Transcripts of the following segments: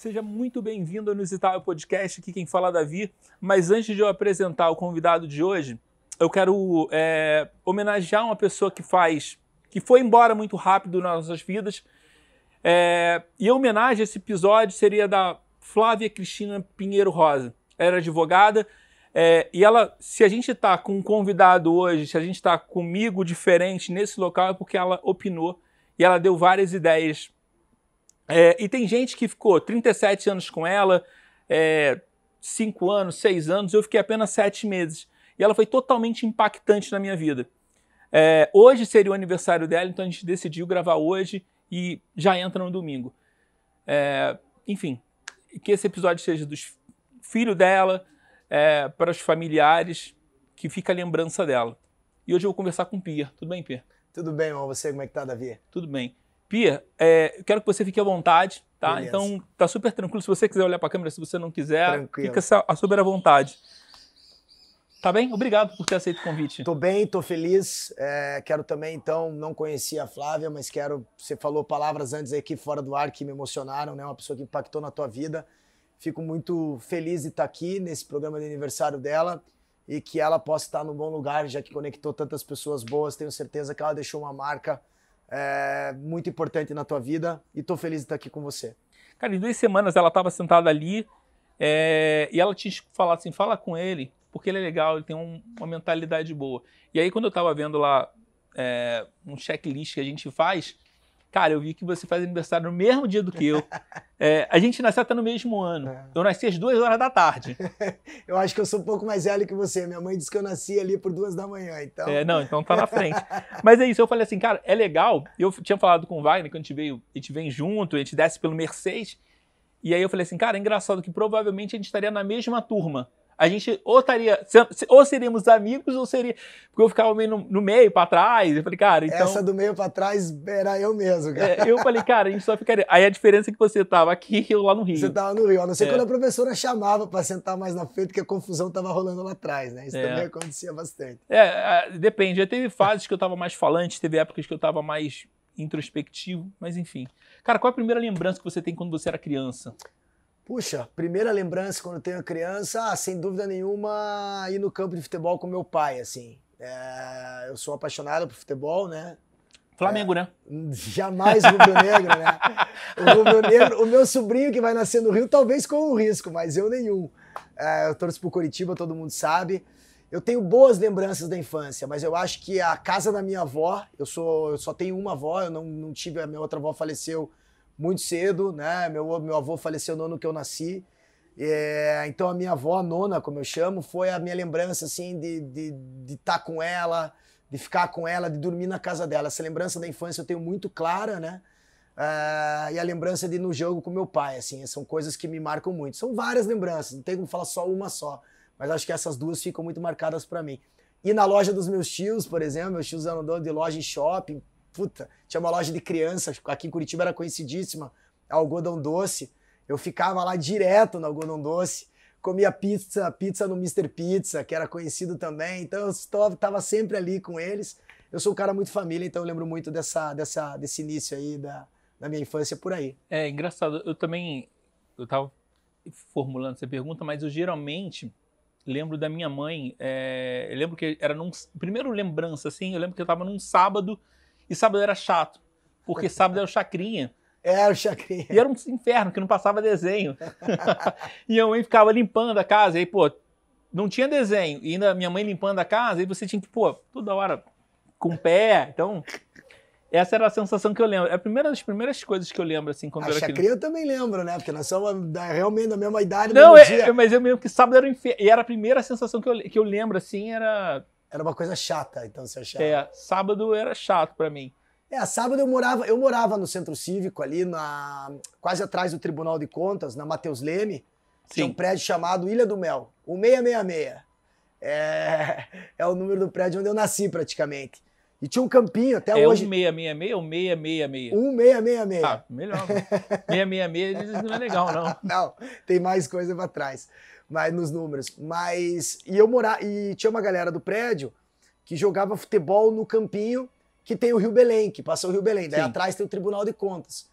Seja muito bem-vindo ao Inusitável Podcast, aqui quem fala é Davi. Mas antes de eu apresentar o convidado de hoje, eu quero é, homenagear uma pessoa que faz, que foi embora muito rápido nas nossas vidas. É, e a homenagem a esse episódio seria da Flávia Cristina Pinheiro Rosa. Ela era advogada é, e ela, se a gente está com um convidado hoje, se a gente está comigo diferente nesse local, é porque ela opinou e ela deu várias ideias é, e tem gente que ficou 37 anos com ela, 5 é, anos, 6 anos, eu fiquei apenas 7 meses. E ela foi totalmente impactante na minha vida. É, hoje seria o aniversário dela, então a gente decidiu gravar hoje e já entra no domingo. É, enfim, que esse episódio seja dos filhos dela, é, para os familiares, que fica a lembrança dela. E hoje eu vou conversar com o Pia. Tudo bem, Pia? Tudo bem, irmão. Você, como é que tá, Davi? Tudo bem. Pia, é, eu quero que você fique à vontade, tá? Beleza. Então, tá super tranquilo. Se você quiser olhar para a câmera, se você não quiser, Tranquilo. fica a super à vontade. Tá bem? Obrigado por ter aceito o convite. Tô bem, tô feliz. É, quero também, então, não conhecia a Flávia, mas quero. Você falou palavras antes aqui fora do ar que me emocionaram, né? Uma pessoa que impactou na tua vida. Fico muito feliz de estar aqui nesse programa de aniversário dela e que ela possa estar no bom lugar, já que conectou tantas pessoas boas. Tenho certeza que ela deixou uma marca é, muito importante na tua vida e tô feliz de estar aqui com você. Cara, em duas semanas ela estava sentada ali é, e ela tinha falado assim: fala com ele, porque ele é legal, ele tem um, uma mentalidade boa. E aí, quando eu estava vendo lá é, um checklist que a gente faz, Cara, eu vi que você faz aniversário no mesmo dia do que eu. É, a gente nasceu até no mesmo ano. É. Eu nasci às duas horas da tarde. eu acho que eu sou um pouco mais velho que você. Minha mãe disse que eu nasci ali por duas da manhã, então. É, não, então tá na frente. Mas é isso, eu falei assim, cara, é legal. Eu tinha falado com o Wagner, que a gente veio, a gente vem junto, a gente desce pelo Mercedes. E aí eu falei assim, cara, é engraçado que provavelmente a gente estaria na mesma turma a gente ou estaria, ou seríamos amigos ou seria, porque eu ficava meio no, no meio para trás. Eu falei, cara, então essa do meio para trás era eu mesmo, cara. É, eu falei, cara, a gente só ficaria. Aí a diferença é que você tava aqui e eu lá no Rio. Você tava no Rio, a não ser é. quando a professora chamava para sentar mais na frente, porque a confusão tava rolando lá atrás, né? Isso é. também acontecia bastante. É, depende. Já teve fases que eu tava mais falante, teve épocas que eu tava mais introspectivo, mas enfim. Cara, qual é a primeira lembrança que você tem quando você era criança? Puxa, primeira lembrança quando eu tenho criança, ah, sem dúvida nenhuma, ir no campo de futebol com meu pai, assim. É, eu sou apaixonado por futebol, né? Flamengo, é, né? Jamais rubro-negro, né? O rubro-negro, o meu sobrinho que vai nascer no Rio, talvez com um risco, mas eu nenhum. É, eu torço pro Curitiba, todo mundo sabe. Eu tenho boas lembranças da infância, mas eu acho que a casa da minha avó, eu sou, eu só tenho uma avó, eu não, não tive, a minha outra avó faleceu muito cedo, né? Meu, meu avô faleceu no ano que eu nasci. É, então a minha avó, a nona, como eu chamo, foi a minha lembrança assim de estar de, de tá com ela, de ficar com ela, de dormir na casa dela. Essa lembrança da infância eu tenho muito clara, né? É, e a lembrança de ir no jogo com meu pai, assim, são coisas que me marcam muito. São várias lembranças, não tem como falar só uma só, mas acho que essas duas ficam muito marcadas para mim. E na loja dos meus tios, por exemplo, meus tios donos de loja e shopping, puta, tinha uma loja de crianças, aqui em Curitiba era conhecidíssima, algodão doce. Eu ficava lá direto no algodão doce, comia pizza, pizza no Mr. Pizza, que era conhecido também. Então eu estava sempre ali com eles. Eu sou um cara muito família, então eu lembro muito dessa, dessa, desse início aí da, da minha infância por aí. É engraçado, eu também eu tava formulando essa pergunta, mas eu geralmente lembro da minha mãe. É, eu lembro que era num. Primeiro lembrança, assim, eu lembro que eu estava num sábado e sábado era chato, porque sábado era o chacrinha. Era o chacrinha. E era um inferno, que não passava desenho. e a mãe ficava limpando a casa, e aí, pô, não tinha desenho. E ainda minha mãe limpando a casa, e você tinha que, pô, toda hora com o pé. Então, essa era a sensação que eu lembro. É a primeira das primeiras coisas que eu lembro, assim, quando a eu era criança. eu também lembro, né? Porque nós somos realmente da mesma idade. Não, é, mas eu lembro que sábado era o inferno. E era a primeira sensação que eu, que eu lembro, assim, era era uma coisa chata, então você achava? É, sábado era chato para mim. É, sábado eu morava, eu morava no centro cívico ali, na, quase atrás do Tribunal de Contas, na Mateus Leme. Sim. Tinha um prédio chamado Ilha do Mel, o 666. É, é o número do prédio onde eu nasci praticamente. E tinha um campinho até é hoje. É 1666 ou 666? 1666. Ah, melhor. 666 não é legal, não. Não, tem mais coisa para trás mas nos números. Mas e eu morar e tinha uma galera do prédio que jogava futebol no campinho que tem o Rio Belém, que passa o Rio Belém. Daí Sim. atrás tem o Tribunal de Contas.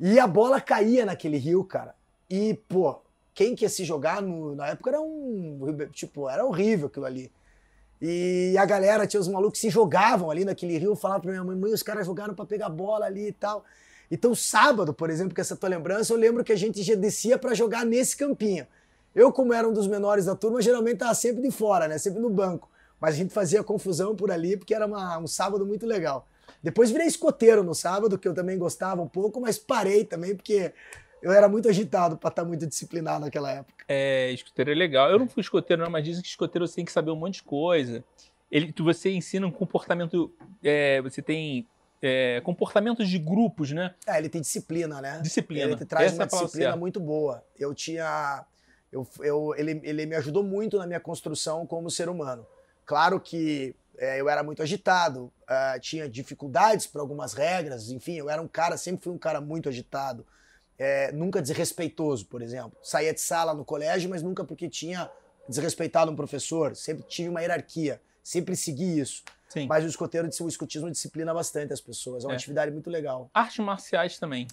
E a bola caía naquele rio, cara. E, pô, quem que ia se jogar no, na época era um. Tipo, era horrível aquilo ali. E a galera, tinha os malucos que se jogavam ali naquele rio, falavam pra minha mãe, mãe, os caras jogaram pra pegar bola ali e tal. Então, sábado, por exemplo, com essa tua lembrança, eu lembro que a gente já descia para jogar nesse campinho. Eu, como era um dos menores da turma, geralmente tava sempre de fora, né? Sempre no banco. Mas a gente fazia confusão por ali, porque era uma, um sábado muito legal. Depois virei escoteiro no sábado, que eu também gostava um pouco, mas parei também, porque eu era muito agitado para estar tá muito disciplinado naquela época. É, escoteiro é legal. Eu não fui escoteiro, não, mas dizem que escoteiro você tem que saber um monte de coisa. Ele, você ensina um comportamento. É, você tem é, comportamentos de grupos, né? É, ele tem disciplina, né? Disciplina. Ele traz Essa uma é disciplina muito boa. Eu tinha. Eu, eu, ele, ele me ajudou muito na minha construção como ser humano. Claro que é, eu era muito agitado, uh, tinha dificuldades para algumas regras, enfim, eu era um cara, sempre fui um cara muito agitado é, nunca desrespeitoso, por exemplo. Saía de sala no colégio, mas nunca porque tinha desrespeitado um professor. Sempre tive uma hierarquia, sempre segui isso. Sim. Mas o escoteiro, o escotismo disciplina bastante as pessoas. É uma é. atividade muito legal. Artes marciais também.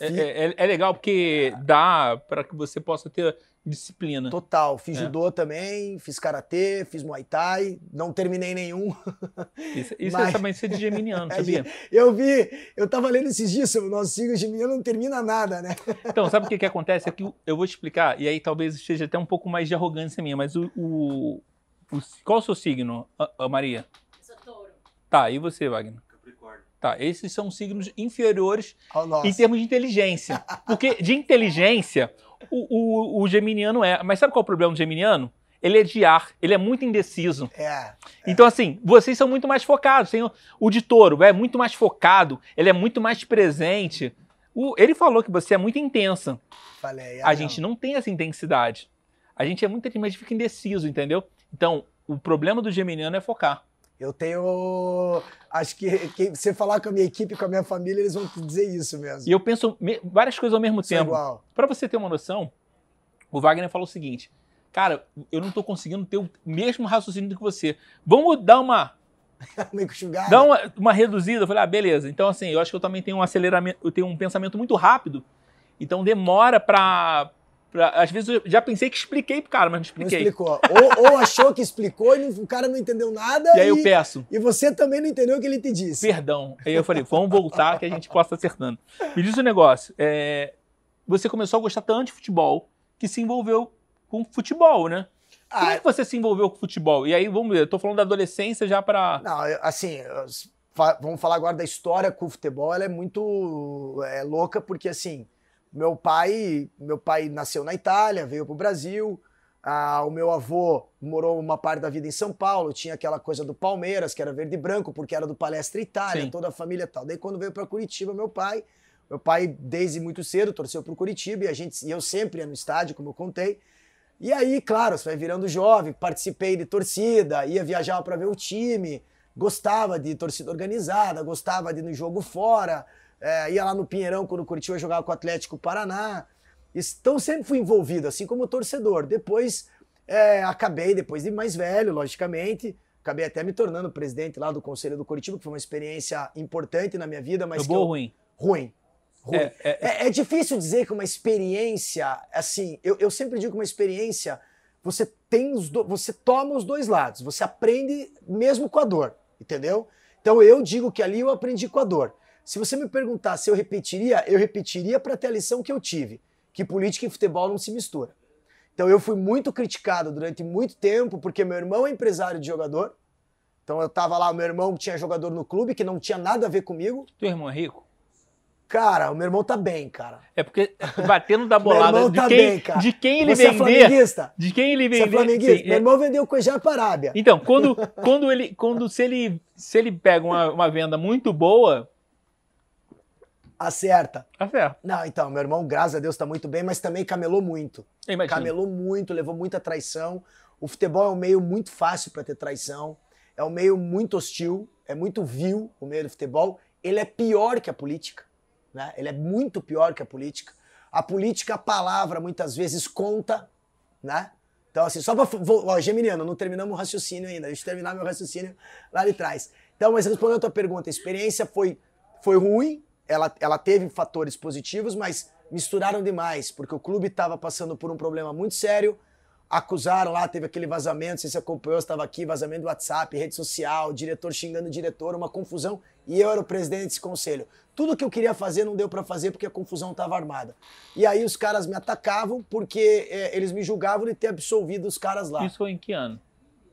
É, é, é, legal porque dá para que você possa ter disciplina. Total. Fiz é. judô também, fiz karatê, fiz muay thai, não terminei nenhum. Isso, isso Mas... é também ser de geminiano, sabia? eu vi, eu tava lendo esses dias sobre o nosso signo geminiano, não termina nada, né? Então, sabe o que, que acontece? É que eu vou te explicar, e aí talvez esteja até um pouco mais de arrogância minha, mas o. o, o qual é o seu signo, a, Maria? Sou touro. Tá, e você, Wagner? Tá, esses são signos inferiores em termos de inteligência. Porque de inteligência, o, o, o, geminiano é. Mas sabe qual é o problema do geminiano? Ele é de ar, ele é muito indeciso. É, é. Então, assim, vocês são muito mais focados. Tem o, o de touro é muito mais focado, ele é muito mais presente. O, ele falou que você é muito intensa. Falei, a não. gente não tem essa intensidade. A gente é muito, mas fica indeciso, entendeu? Então, o problema do geminiano é focar. Eu tenho. Acho que, que você falar com a minha equipe, com a minha família, eles vão dizer isso mesmo. E eu penso várias coisas ao mesmo Isso tempo. É Para você ter uma noção, o Wagner falou o seguinte: Cara, eu não estou conseguindo ter o mesmo raciocínio que você. Vamos dar uma. Dar uma, uma reduzida. Eu falei, ah, beleza. Então, assim, eu acho que eu também tenho um aceleramento, eu tenho um pensamento muito rápido. Então demora para Pra, às vezes eu já pensei que expliquei pro cara, mas não expliquei. Não explicou. ou, ou, achou que explicou e o cara não entendeu nada. E aí eu peço. E você também não entendeu o que ele te disse. Perdão. Aí eu falei, vamos voltar que a gente possa acertando. Me diz um negócio. É, você começou a gostar tanto de futebol que se envolveu com futebol, né? Ah, Como é que você se envolveu com futebol? E aí, vamos ver, eu tô falando da adolescência já para. Não, assim, vamos falar agora da história com o futebol. Ela é muito é, louca, porque assim meu pai, meu pai nasceu na Itália, veio para o Brasil. Ah, o meu avô morou uma parte da vida em São Paulo, tinha aquela coisa do Palmeiras, que era verde e branco, porque era do Palestra Itália, Sim. toda a família tal. Daí quando veio para Curitiba, meu pai, meu pai desde muito cedo torceu para o Curitiba e a gente, e eu sempre ia no estádio, como eu contei. E aí, claro, você vai virando jovem, participei de torcida, ia viajar para ver o time, gostava de torcida organizada, gostava de ir no jogo fora, é, ia lá no Pinheirão quando o Curitiba jogava com o Atlético Paraná. Então sempre fui envolvido, assim como torcedor. Depois é, acabei, depois de mais velho, logicamente, acabei até me tornando presidente lá do Conselho do Curitiba, que foi uma experiência importante na minha vida. Mas bom ou ruim? Ruim. ruim. É, é, é, é, difícil dizer que uma experiência, assim, eu, eu sempre digo que uma experiência, você tem os do, você toma os dois lados, você aprende mesmo com a dor, entendeu? Então eu digo que ali eu aprendi com a dor. Se você me perguntar se eu repetiria, eu repetiria para ter a lição que eu tive, que política e futebol não se mistura. Então eu fui muito criticado durante muito tempo porque meu irmão é empresário de jogador. Então eu tava lá, meu irmão tinha jogador no clube que não tinha nada a ver comigo. Teu irmão é rico? Cara, o meu irmão tá bem, cara. É porque batendo da bolada de, tá quem, bem, cara. de quem ele Você vender. É flamenguista? De quem ele vender. Você é flamenguista? Sim, meu é. irmão vendeu Cuejá para Arábia. Então, quando, quando ele. Quando se ele, se ele pega uma, uma venda muito boa, Acerta. Acerta. Não, então, meu irmão, graças a Deus, tá muito bem, mas também camelou muito. Camelou muito, levou muita traição. O futebol é um meio muito fácil para ter traição. É um meio muito hostil, é muito vil o meio do futebol. Ele é pior que a política, né? Ele é muito pior que a política. A política, a palavra muitas vezes conta, né? Então, assim, só pra. Ó, Geminiano, não terminamos o raciocínio ainda. Deixa eu terminar meu raciocínio lá de trás. Então, mas respondendo a tua pergunta, a experiência foi, foi ruim, ela, ela teve fatores positivos, mas misturaram demais, porque o clube estava passando por um problema muito sério. Acusaram lá, teve aquele vazamento, não sei se acompanhou, estava aqui, vazamento do WhatsApp, rede social, diretor xingando o diretor, uma confusão, e eu era o presidente desse conselho. Tudo que eu queria fazer não deu para fazer porque a confusão estava armada. E aí os caras me atacavam porque é, eles me julgavam de ter absolvido os caras lá. Isso foi em que ano?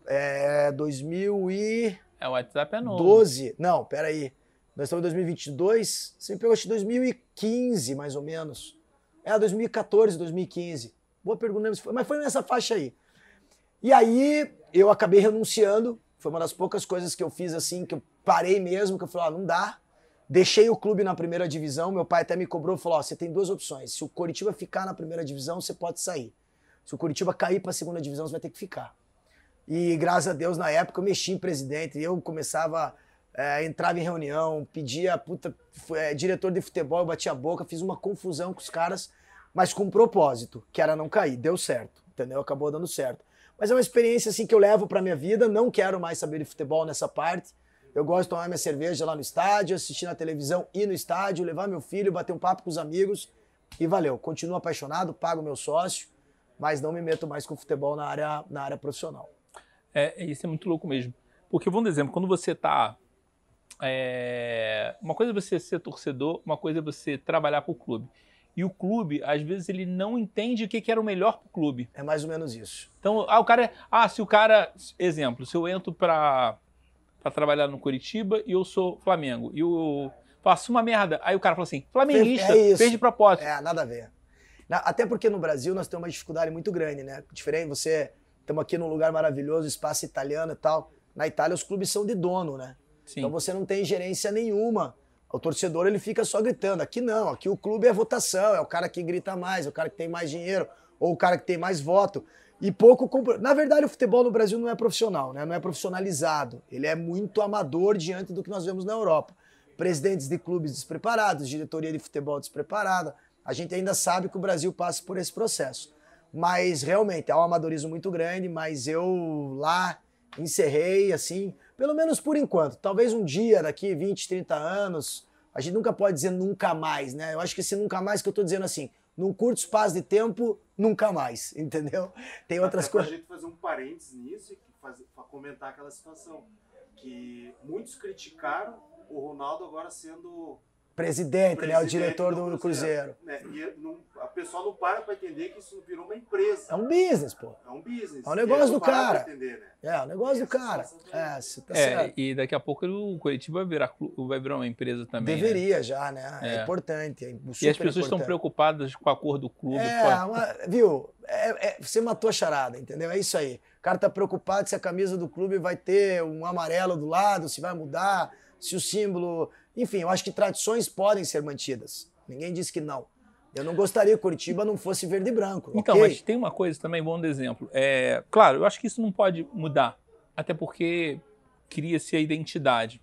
É 2000 e... É, o WhatsApp é novo. 12. Não, peraí. Nós estamos em 2022. Você me pegou, acho 2015, mais ou menos. É, 2014, 2015. Boa pergunta, mas foi nessa faixa aí. E aí eu acabei renunciando. Foi uma das poucas coisas que eu fiz assim, que eu parei mesmo, que eu falei, ah, não dá. Deixei o clube na primeira divisão. Meu pai até me cobrou, falou: oh, você tem duas opções. Se o Coritiba ficar na primeira divisão, você pode sair. Se o Coritiba cair para a segunda divisão, você vai ter que ficar. E graças a Deus, na época, eu mexi em presidente. Eu começava, é, entrava em reunião, pedia, puta, é, diretor de futebol, eu batia a boca, fiz uma confusão com os caras, mas com um propósito, que era não cair. Deu certo, entendeu? Acabou dando certo. Mas é uma experiência assim que eu levo para minha vida. Não quero mais saber de futebol nessa parte. Eu gosto de tomar minha cerveja lá no estádio, assistir na televisão, ir no estádio, levar meu filho, bater um papo com os amigos e valeu. Continuo apaixonado, pago meu sócio, mas não me meto mais com futebol na área, na área profissional. É, isso é muito louco mesmo. Porque, vamos exemplo, quando você está. É, uma coisa é você ser torcedor, uma coisa é você trabalhar para o clube. E o clube, às vezes, ele não entende o que, que era o melhor para o clube. É mais ou menos isso. Então, ah, o cara. É, ah, se o cara. Exemplo, se eu entro para trabalhar no Curitiba e eu sou Flamengo. E eu faço uma merda. Aí o cara fala assim: flamenguista, é fez de propósito. É, nada a ver. Até porque no Brasil nós temos uma dificuldade muito grande, né? Diferente, você Estamos aqui num lugar maravilhoso, espaço italiano e tal. Na Itália os clubes são de dono, né? Sim. Então você não tem gerência nenhuma. O torcedor ele fica só gritando. Aqui não, aqui o clube é votação, é o cara que grita mais, é o cara que tem mais dinheiro, ou o cara que tem mais voto. E pouco. Na verdade, o futebol no Brasil não é profissional, né? Não é profissionalizado. Ele é muito amador diante do que nós vemos na Europa. Presidentes de clubes despreparados, diretoria de futebol despreparada. A gente ainda sabe que o Brasil passa por esse processo. Mas realmente é um amadorismo muito grande, mas eu lá encerrei assim, pelo menos por enquanto. Talvez um dia, daqui 20, 30 anos, a gente nunca pode dizer nunca mais, né? Eu acho que esse nunca mais que eu tô dizendo assim, num curto espaço de tempo, nunca mais, entendeu? Tem outras coisas. A gente fazer um parênteses nisso e comentar aquela situação que muitos criticaram o Ronaldo agora sendo presidente, presidente né? O diretor do, do Cruzeiro. Né? E não, a pessoa não para para entender que isso virou uma empresa. É um business, pô. É um business. É um negócio do cara. Entender, né? É, o um negócio do cara. É, você tá é, certo. E daqui a pouco o Curitiba vai virar, vai virar uma empresa também. Né? Deveria né? já, né? É, é importante. É e as pessoas importante. estão preocupadas com a cor do clube. É, uma, viu? É, é, você matou a charada, entendeu? É isso aí. O cara tá preocupado se a camisa do clube vai ter um amarelo do lado, se vai mudar, se o símbolo enfim, eu acho que tradições podem ser mantidas. Ninguém disse que não. Eu não gostaria que Curitiba não fosse verde e branco. Então, okay? mas tem uma coisa também, bom de exemplo. É, claro, eu acho que isso não pode mudar, até porque cria-se a identidade.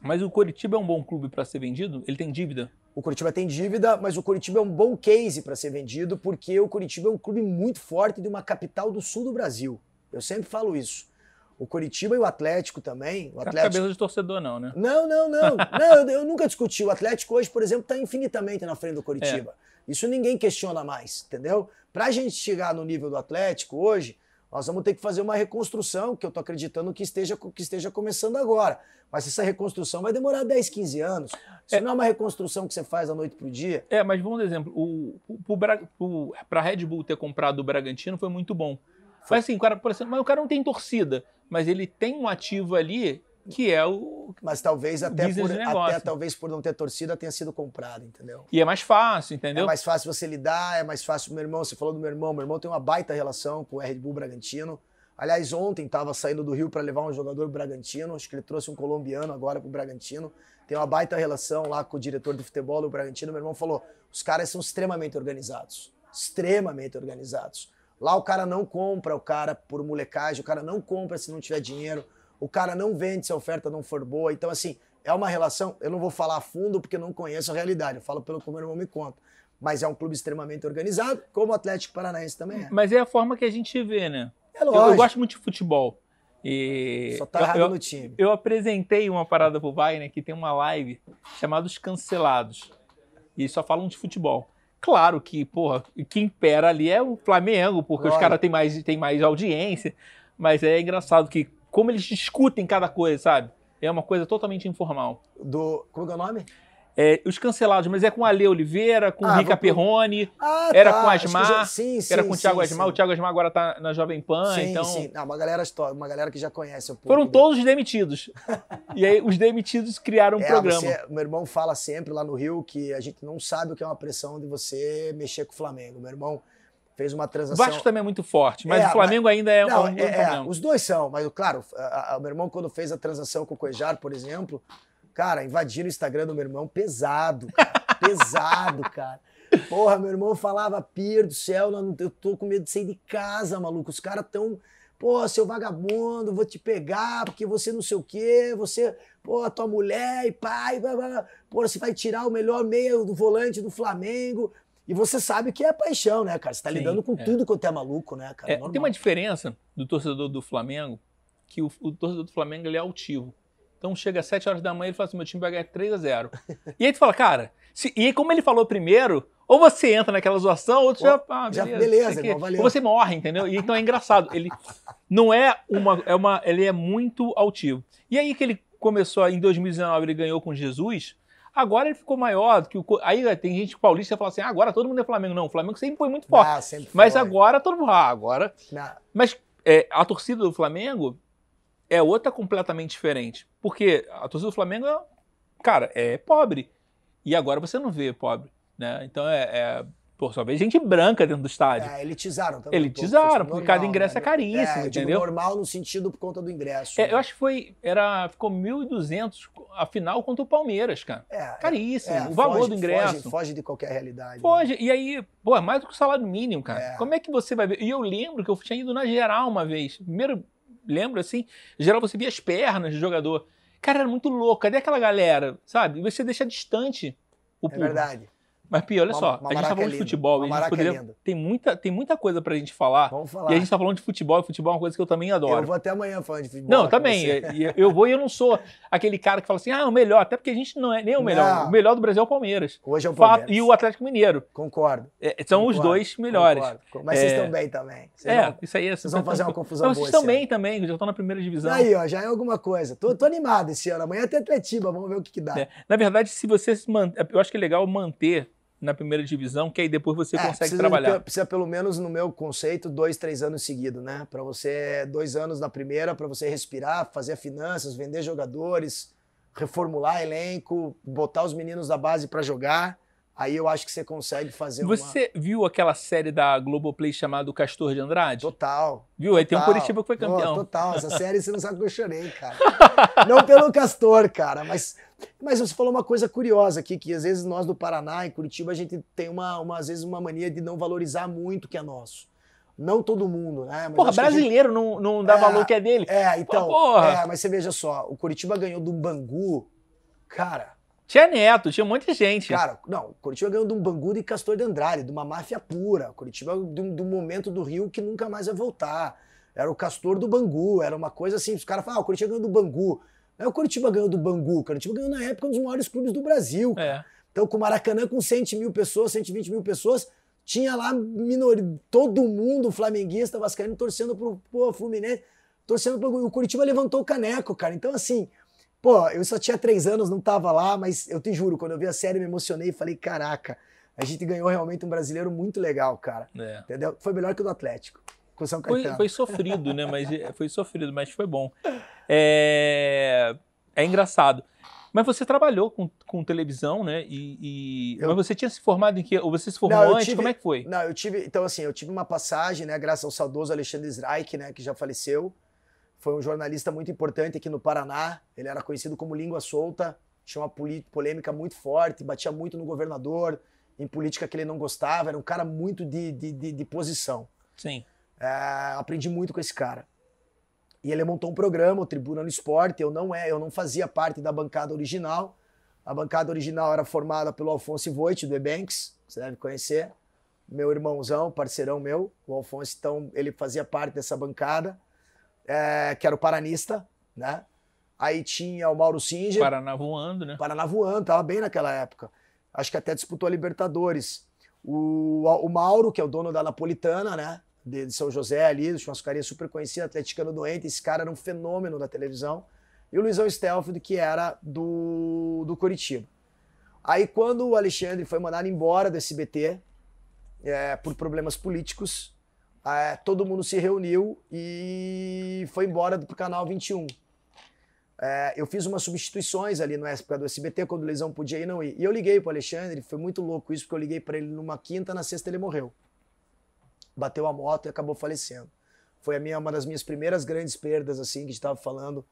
Mas o Curitiba é um bom clube para ser vendido? Ele tem dívida? O Curitiba tem dívida, mas o Curitiba é um bom case para ser vendido, porque o Curitiba é um clube muito forte de uma capital do sul do Brasil. Eu sempre falo isso. O Curitiba e o Atlético também. O Atlético... cabeça de torcedor, não, né? Não, não, não. não eu, eu, nunca discuti. O Atlético hoje, por exemplo, está infinitamente na frente do Curitiba. É. Isso ninguém questiona mais, entendeu? Para a gente chegar no nível do Atlético hoje, nós vamos ter que fazer uma reconstrução, que eu estou acreditando que esteja, que esteja começando agora. Mas essa reconstrução vai demorar 10, 15 anos. Isso é. não é uma reconstrução que você faz da noite para o dia. É, mas vamos dar exemplo. Para a Red Bull ter comprado o Bragantino foi muito bom. Foi assim, o cara, por exemplo, mas o cara não tem torcida mas ele tem um ativo ali que é o. Mas talvez até por, até, talvez por não ter torcida tenha sido comprado, entendeu? E é mais fácil, entendeu? É mais fácil você lidar, é mais fácil. Meu irmão, você falou do meu irmão, meu irmão tem uma baita relação com o Red Bull Bragantino. Aliás, ontem estava saindo do Rio para levar um jogador Bragantino, acho que ele trouxe um colombiano agora pro Bragantino. Tem uma baita relação lá com o diretor de futebol do Bragantino. Meu irmão falou: os caras são extremamente organizados. Extremamente organizados. Lá o cara não compra o cara por molecagem, o cara não compra se não tiver dinheiro, o cara não vende se a oferta não for boa. Então, assim, é uma relação. Eu não vou falar a fundo porque não conheço a realidade, eu falo pelo que o meu irmão me conta. Mas é um clube extremamente organizado, como o Atlético Paranaense também é. Mas é a forma que a gente vê, né? É lógico. Eu, eu gosto muito de futebol. E Só tá errado eu, no time. Eu apresentei uma parada pro Wagner que tem uma live chamada Os Cancelados. E só falam de futebol. Claro que, porra, quem impera ali é o Flamengo, porque os caras têm mais, têm mais audiência. Mas é engraçado que, como eles discutem cada coisa, sabe? É uma coisa totalmente informal. Do. Como que é o nome? É, os cancelados, mas é com a Ale Oliveira, com Ah, o Rica vou Perrone, Ah, era tá, com Asmar, já- sim, sim, era com o Thiago sim, Asmar. sim. O Thiago Asmar agora tá na Jovem Pan, Sim, então. sim. Não, uma galera, uma galera que já conhece um pouco. Foram do- todos demitidos. e aí os demitidos criaram um É, programa. você- meu irmão fala sempre lá no Rio que a gente não sabe o que é uma pressão de você mexer com o Flamengo. Meu irmão fez uma O transação. Vasco também é muito forte, mas É, o Flamengo ainda é, Não, um, é, um é, problema. os dois são, mas claro, a- a- o meu irmão, quando fez a transação com o Cuejar, por exemplo, cara, invadiram o Instagram do meu irmão pesado, cara, pesado, cara. Porra, meu irmão falava, Pir do céu, eu tô com medo de sair de casa, maluco. Os caras tão, pô, seu vagabundo, vou te pegar, porque você não sei o quê, você, pô, tua mulher e pai, blá, blá, pô, você vai tirar o melhor meio do volante do Flamengo. E você sabe que é paixão, né, cara? Você tá Sim, lidando com é. tudo quanto é maluco, né, cara? É, tem uma diferença do torcedor do Flamengo, que o, o torcedor do Flamengo ele é altivo. Então chega às 7 horas da manhã e ele fala assim: meu time vai ganhar 3 a 0 E aí tu fala, cara, se- e aí como ele falou primeiro, ou você entra naquela zoação, ou tu já. Ah, já- beleza, beleza, não o quê. irmão, valeu. Ou você morre, entendeu? E então é engraçado. Ele não é uma. É uma ele é muito altivo. E aí que ele começou, em 2019, ele ganhou com Jesus. Agora ele ficou maior do que o. Aí tem gente paulista que fala assim: ah, agora todo mundo é Flamengo. Não, o Flamengo sempre foi muito forte. Ah, sempre Mas foi. agora todo mundo. Ah, agora. Na- Mas é, a torcida do Flamengo é outra completamente diferente. Porque a torcida do Flamengo, é, cara, é pobre. E agora você não vê pobre. Né? Então é. é por sua vez, gente branca dentro do estádio. É, elitizaram também. Elitizaram, porque cada normal, ingresso né? é caríssimo, é, entendeu? normal no sentido por conta do ingresso. É, né? eu acho que foi. Era, ficou 1.200 a final contra o Palmeiras, cara. É, Caríssimo. é, o valor foge- do ingresso. Foge, foge de qualquer realidade. né? Foge. E aí, pô, é mais do que o salário mínimo, cara. É. Como é que você vai ver? E eu lembro que eu tinha ido na geral uma vez. Primeiro, lembro assim, geral você via as pernas do jogador. Cara, era muito louco. Cadê aquela galera? Sabe? E você deixa distante o É público. verdade. Mas, Pia, olha Uma- só, uma a gente tá falando de linda. futebol. Uma a gente poderia... linda. tem, muita, tem muita coisa pra gente falar. Vamos falar. E a gente tá falando de futebol, e futebol é uma coisa que eu também adoro. Eu vou até amanhã falando de futebol. Não, também. você. E- e Eu vou e eu não sou aquele cara que fala assim, ah, o melhor. Até porque a gente não é nem o melhor. Não. O melhor do Brasil é o Palmeiras. Hoje é o Fato- Palmeiras. E o Atlético Mineiro. Concordo. É, são os concordo, dois melhores. concordo. Mas vocês É. estão bem também. Vocês É, vão- isso aí é Vocês vão fazer uma confusão Não, boa vocês também, ano. também, já estão na primeira divisão. Aí, ó, já é alguma coisa. Tô, tô animado esse ano. Amanhã tem Atletiba, vamos ver o que, que dá. É. Na verdade, se você se manter, eu acho que é legal manter na primeira divisão, que aí depois você É, consegue precisa, trabalhar. de- precisa pelo menos, no meu conceito, dois, três anos seguidos, né? Pra você, dois anos na primeira, pra você respirar, fazer finanças, vender jogadores, reformular elenco, botar os meninos da base pra jogar. Aí eu acho que você consegue fazer Você viu aquela série da Globoplay chamada O Castor de Andrade? uma... Total. Viu? Aí tem um total. Curitiba que foi campeão. total. Essa série você não sabe que eu chorei, cara. não pelo Castor, cara, mas, mas você falou uma coisa curiosa aqui, que às vezes nós do Paraná, em Curitiba, a gente tem uma, uma às vezes uma mania de não valorizar muito o que é nosso. Não todo mundo, né? Mas Porra, a gente- brasileiro não, não dá É, valor que é dele. É, então. Porra. É, mas você veja só, o Curitiba ganhou do Bangu. Cara, Tinha neto, tinha um monte de gente. cara, não, o Curitiba ganhou de um Bangu de Castor de Andrade, de uma máfia pura. O Curitiba de um, de um momento do Rio que nunca mais vai voltar. Era o Castor do Bangu, era uma coisa assim. Os caras falam, ah, o Curitiba ganhou do Bangu. Não é o Curitiba ganhou do Bangu, o Curitiba ganhou na época um dos maiores clubes do Brasil. É. Então, com o Maracanã com 100 mil pessoas, 120 mil pessoas, tinha lá minor... todo mundo flamenguista, vascaíno, torcendo pro pô, Fluminense, torcendo pro... O Curitiba levantou o caneco, cara. Então, assim, pô, eu só tinha três anos, não tava lá, mas eu te juro, quando eu vi a série, me emocionei e falei, caraca, a gente ganhou realmente um brasileiro muito legal, cara. é. Entendeu? Foi melhor que o do Atlético, com São Foi, Caetano. foi sofrido, né? Mas é, foi sofrido, mas foi bom. É, é engraçado. Mas você trabalhou com, com televisão, né? E, e- Eu- Mas você tinha se formado em que? Ou você se formou Não, antes? tive- Como é que foi? Não, eu tive. Então, assim, eu tive uma passagem, né? Graças ao saudoso Alexandre Streik, né? Que já faleceu. Foi um jornalista muito importante aqui no Paraná. Ele era conhecido como língua solta, tinha uma polêmica muito forte, batia muito no governador, em política que ele não gostava. Era um cara muito de, de, de- de posição. Sim. É, aprendi muito com esse cara. E ele montou um programa, o Tribuna no Esporte. Eu não é, eu não fazia parte da bancada original. A bancada original era formada pelo Alfonso Voit, do Ebanks, você deve conhecer. Meu irmãozão, parceirão meu, o Alfonso, então ele fazia parte dessa bancada, é, que era o Paranista, né? Aí tinha o Mauro Singer, Paraná voando, né? Paraná voando, tava bem naquela época. Acho que até disputou a Libertadores. O, o Mauro, que é o dono da Napolitana, né? De, de São José ali, churrascaria super conhecida, atleticano doente. Esse cara era um fenômeno da televisão. E o Luizão Stelfield, que era do, do Curitiba. Aí, quando o Alexandre foi mandado embora do SBT, é, por problemas políticos, é, todo mundo se reuniu e foi embora pro canal 21. É, eu fiz umas substituições ali na época do SBT, quando o Luizão podia ir não ir. E eu liguei pro Alexandre, foi muito louco isso, porque eu liguei para ele numa quinta, na sexta ele morreu. Bateu a moto e acabou falecendo. Foi a minha, uma das minhas primeiras grandes perdas, assim, que a gente estava falando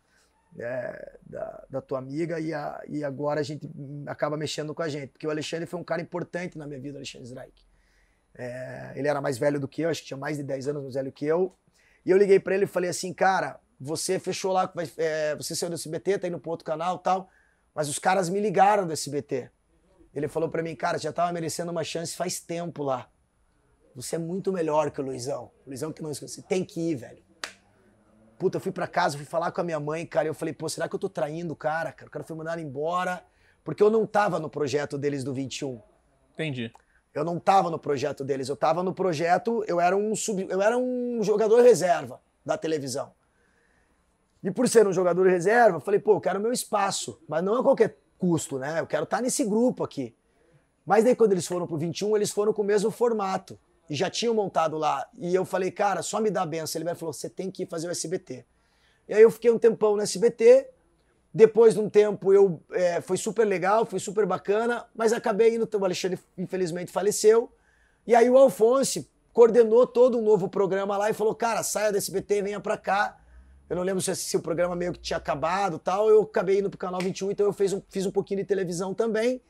é, da, da, tua amiga, e, a, e agora a gente acaba mexendo com a gente. Porque o Alexandre foi um cara importante na minha vida, o Alexandre Strike. É, ele era mais velho do que eu, acho que tinha mais de 10 anos mais velho que eu. E eu liguei para ele e falei assim, cara, você fechou lá, é, você saiu do SBT, tá indo pro outro canal tal, mas os caras me ligaram do SBT. Ele falou para mim, cara, já tava merecendo uma chance faz tempo lá. Você é muito melhor que o Luizão. O Luizão que não esquece. Tem que ir, velho. Puta, eu fui para casa, fui falar com a minha mãe, cara. E eu falei, pô, será que eu tô traindo o cara? O cara foi mandado embora. Porque eu não tava no projeto deles do 21. Entendi. Eu não tava no projeto deles. Eu tava no projeto, eu era um sub, eu era um jogador reserva da televisão. E por ser um jogador reserva, eu falei, pô, eu quero meu espaço, mas não a qualquer custo, né? Eu quero estar nesse grupo aqui. Mas daí quando eles foram pro 21, eles foram com o mesmo formato. E já tinham montado lá. E eu falei, cara, só me dá a benção. Ele falou, você tem que ir fazer o SBT. E aí eu fiquei um tempão no SBT. Depois de um tempo, eu é, foi super legal, foi super bacana, mas acabei indo. O Alexandre, infelizmente, faleceu. E aí o Alfonso coordenou todo um novo programa lá e falou: cara, saia do SBT, venha pra cá. Eu não lembro se, se o programa meio que tinha acabado tal. Eu acabei indo pro canal 21, então eu fiz um, fiz um pouquinho de televisão também.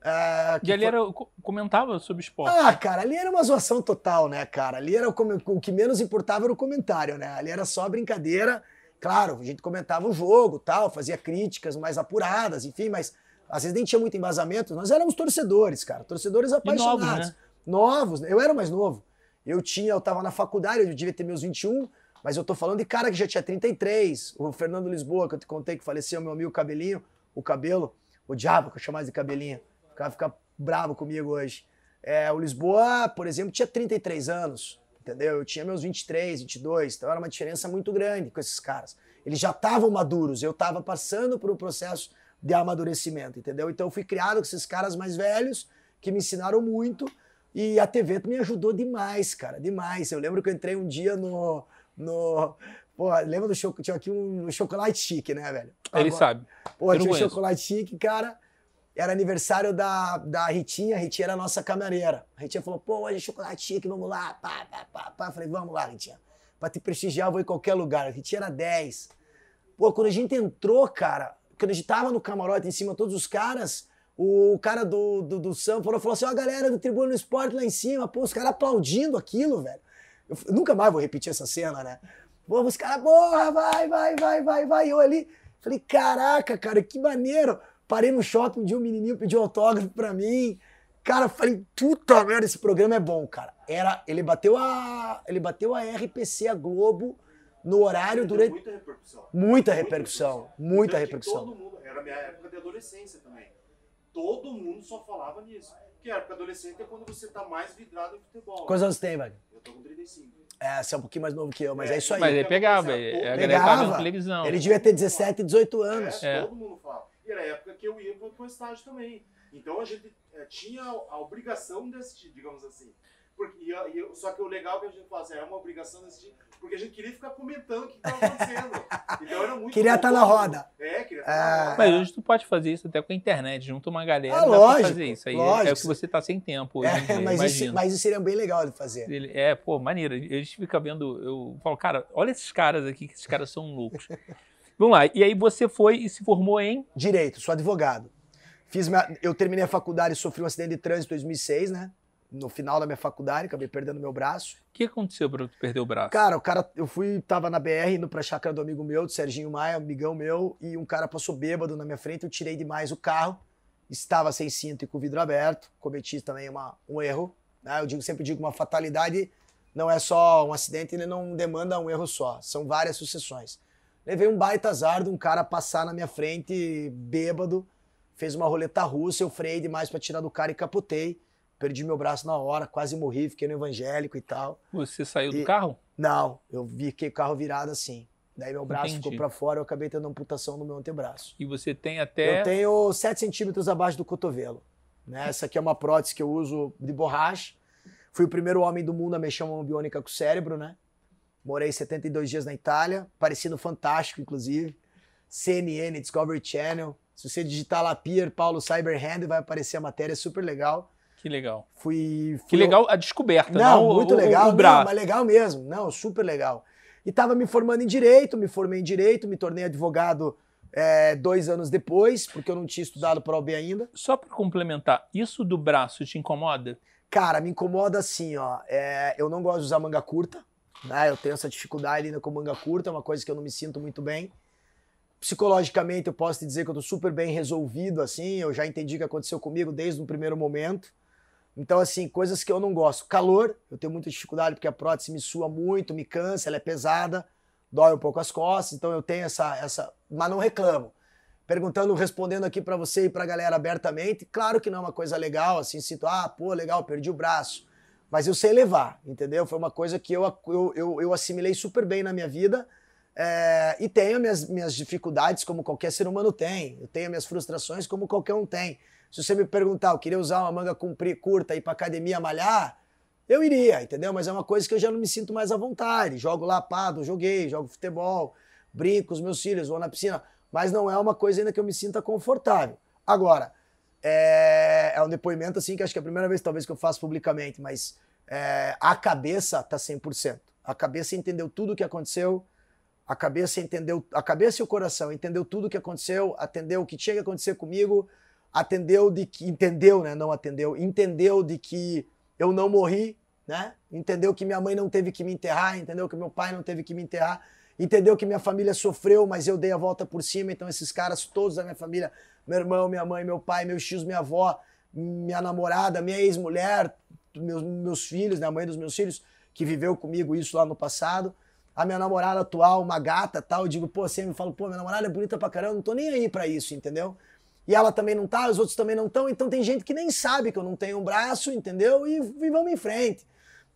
Uh, e ali foi... era, comentava sobre esporte. Ah, cara, ali era uma zoação total, né, cara? Ali era o, o, que menos importava era o comentário, né? Ali era só brincadeira. Claro, a gente comentava o jogo, tal, fazia críticas mais apuradas, enfim, mas às vezes nem tinha muito embasamento. Nós éramos torcedores, cara, torcedores apaixonados. novos, né? novos, eu era mais novo. Eu tinha, eu tava na faculdade, eu devia ter meus 21, mas eu tô falando de cara que já tinha 33. O Fernando Lisboa, que eu te contei que faleceu, meu amigo Cabelinho, o cabelo, o diabo que eu chamava de cabelinho. O cara fica bravo comigo hoje. É, o Lisboa, por exemplo, tinha 33 anos, entendeu? Eu tinha meus 23, 22, então era uma diferença muito grande com esses caras. Eles já estavam maduros, eu estava passando por um processo de amadurecimento, entendeu? Então eu fui criado com esses caras mais velhos que me ensinaram muito e a TV me ajudou demais, cara, demais. Eu lembro que eu entrei um dia no, no. Pô, lembra do chocolate? Tinha aqui um chocolate chique, né, velho? Ele sabe. Pô, tinha um chocolate chique, cara. Era aniversário da, da Ritinha, a Ritinha era a nossa camareira. A Ritinha falou, pô, hoje é chocolate chique, vamos lá, pá, pá, pá, pá. Falei, vamos lá, Ritinha. Pra te prestigiar, eu vou em qualquer lugar. A Ritinha era 10. Pô, quando a gente entrou, cara, quando a gente tava no camarote em cima, todos os caras, o cara do, do, do São falou, falou assim, ó, a galera do Tribuno Esporte lá em cima, pô, os caras aplaudindo aquilo, velho. Eu nunca mais vou repetir essa cena, né? Pô, os caras, porra, vai, vai, vai, vai, vai. Eu ali, falei, caraca, cara, que maneiro. Parei no shopping, um dia um menininho pediu autógrafo pra mim. Cara, falei, puta merda, esse programa é bom, cara. Era, ele bateu a, ele bateu a RPC, a Globo, no horário durante... Muita repercussão. Muita repercussão, muita repercussão. Todo mundo, era minha época de adolescência também. Todo mundo só falava nisso. Porque a época adolescente é quando você tá mais vidrado em futebol. Quantos anos tem, velho? Eu tô com 35. É, você é um pouquinho mais novo que eu, mas é, é isso aí. Mas ele pegava, ele, a galera tava na televisão. Ele devia ter 17, 18 anos. É, é. todo mundo fala. E era a época que eu ia pro, pro estágio também. Então a gente é, tinha a obrigação de assistir, digamos assim. Porque, e, e, só que o legal é que a gente fala assim, é uma obrigação de assistir, porque a gente queria ficar comentando o que estava acontecendo. então era muito Queria estar tá na roda. É, queria estar tá na roda. Mas hoje tu pode fazer isso até com a internet, junto uma galera, ah, lógico, fazer isso. Aí lógico. é o que você tá sem tempo hoje é, mas, isso, mas isso seria bem legal de fazer. Ele, é, pô, maneiro. A gente fica vendo, eu falo, cara, olha esses caras aqui, que esses caras são loucos. Vamos lá, e aí você foi e se formou em? Direito, sou advogado. Fiz minha, eu terminei a faculdade e sofri um acidente de trânsito em 2006, né? no final da minha faculdade, acabei perdendo meu braço. O que aconteceu para tu perder o braço? Cara, o cara, eu fui, tava na BR indo pra chácara do amigo meu, do Serginho Maia, amigão meu, e um cara passou bêbado na minha frente, eu tirei demais o carro, estava sem cinto e com o vidro aberto, cometi também uma, um erro, né? Eu digo, sempre digo, uma fatalidade não é só um acidente, ele não demanda um erro só, são várias sucessões. Levei um baita azar de um cara passar na minha frente bêbado, fez uma roleta russa, eu freiei demais para tirar do cara e capotei Perdi meu braço na hora, quase morri, fiquei no evangélico e tal. Você saiu do E- carro? Não, eu vi que o carro virado assim. Daí meu braço Entendi. ficou pra fora, eu acabei tendo amputação no meu antebraço. E você tem até. Eu tenho 7 centímetros abaixo do cotovelo. Né? Essa aqui é uma prótese que eu uso de borracha. Fui o primeiro homem do mundo a mexer uma biônica com o cérebro, né? Morei 72 dias na Itália, parecendo fantástico, inclusive. CNN, Discovery Channel. Se você digitar lá Pierre Paulo Cyberhand, vai aparecer a matéria, é super legal. Que legal. Fui, Que fui- legal a descoberta, não, não, o- muito o- legal. O, não, braço. mas legal mesmo. Não, super legal. E tava me formando em Direito, me formei em Direito, me tornei advogado é, dois anos depois, porque eu não tinha estudado para OAB ainda. Só para complementar, isso do braço te incomoda? Cara, me incomoda assim, ó. é, eu não gosto de usar manga curta, né? Eu tenho essa dificuldade ainda com manga curta, é uma coisa que eu não me sinto muito bem. Psicologicamente, eu posso te dizer que eu tô super bem resolvido, assim. Eu já entendi o que aconteceu comigo desde o primeiro momento. Então, assim, coisas que eu não gosto. Calor, eu tenho muita dificuldade porque a prótese me sua muito, me cansa, ela é pesada, dói um pouco as costas, então eu tenho essa. essa mas não reclamo. Perguntando, respondendo aqui pra você e pra galera abertamente, claro que não é uma coisa legal, assim, sinto, ah, pô, legal, perdi o braço. Mas eu sei levar, entendeu? Foi uma coisa que eu, eu, eu, eu assimilei super bem na minha vida. é, e tenho minhas, minhas dificuldades, como qualquer ser humano tem. Eu tenho minhas frustrações, como qualquer um tem. Se você me perguntar, eu queria usar uma manga compri, curta e ir pra academia malhar, eu iria, entendeu? Mas é uma coisa que eu já não me sinto mais à vontade. Jogo lá, pado, joguei, jogo futebol, brinco com os meus filhos, vou na piscina. Mas não é uma coisa ainda que eu me sinta confortável. Agora, é, é um depoimento assim que acho que é a primeira vez talvez que eu faço publicamente, mas é, a cabeça tá 100%. A cabeça entendeu tudo o que aconteceu, a cabeça entendeu, a cabeça e o coração entendeu tudo o que aconteceu, atendeu o que tinha que acontecer comigo, atendeu de que entendeu, né, não atendeu, entendeu de que eu não morri, né? Entendeu que minha mãe não teve que me enterrar, entendeu que meu pai não teve que me enterrar, entendeu que minha família sofreu, mas eu dei a volta por cima, então esses caras todos da minha família, meu irmão, minha mãe, meu pai, meus tios, minha avó, minha namorada, minha ex-mulher, meus, meus filhos, a mãe dos meus filhos, que viveu comigo isso lá no passado, a minha namorada atual, uma gata tal, eu digo, pô, me fala, pô, minha namorada é bonita pra caramba, não tô nem aí pra isso, entendeu? E ela também não tá, os outros também não estão, então tem gente que nem sabe que eu não tenho um braço, entendeu? E, e vamos em frente.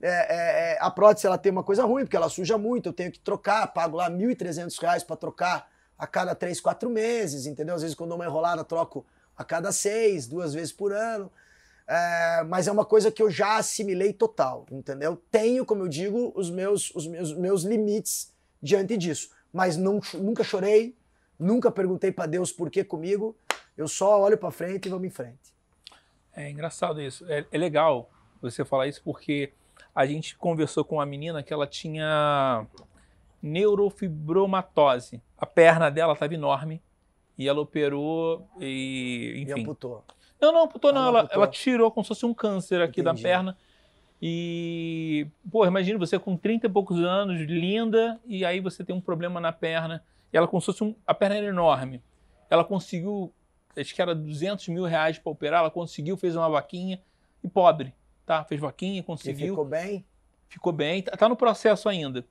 É, é, é, a prótese ela tem uma coisa ruim, porque ela suja muito, eu tenho que trocar, pago lá 1.300 reais para trocar a cada 3, 4 meses, entendeu? Às vezes quando dou uma enrolada, troco a cada seis, duas vezes por ano. É, mas é uma coisa que eu já assimilei total, entendeu? Tenho, como eu digo, os meus, os meus, meus limites diante disso. Mas não, nunca chorei, nunca perguntei para Deus por que comigo. Eu só olho para frente e vamos em frente. É engraçado isso. É, é legal você falar isso porque a gente conversou com uma menina que ela tinha neurofibromatose. A perna dela estava enorme e ela operou e, enfim. amputou. Não, não amputou não. Não Ela, amputou. ela tirou como se fosse um câncer aqui Entendi. da perna. E, pô, imagina você com 30 e poucos anos, linda, e aí você tem um problema na perna. E ela como se fosse um... A perna era enorme. Ela conseguiu, acho que era 200 mil reais para operar, ela conseguiu, fez uma vaquinha, e pobre, tá? Fez vaquinha, E conseguiu ficou bem? ficou bem, tá, tá no processo ainda.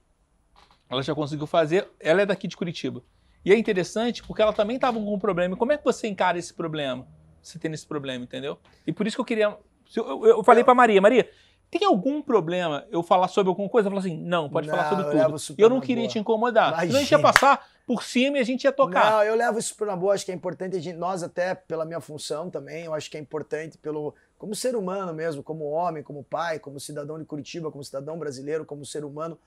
Ela já conseguiu fazer, ela é daqui de Curitiba. E é interessante porque ela também estava com um problema. E como é que você encara esse problema? Você tendo esse problema, entendeu? E por isso que eu queria. Eu, eu- falei pra Maria, Maria, tem algum problema eu falar sobre alguma coisa? Ela falou assim: não, pode falar Não, sobre eu tudo. E eu não queria boa. te incomodar. Senão a gente ia Imagina. passar por cima e a gente ia tocar. Não, eu levo isso na boa, acho que é importante, a gente, nós até pela minha função também, eu acho que é importante pelo como ser humano mesmo, como homem, como pai, como cidadão de Curitiba, como cidadão brasileiro, como ser humano,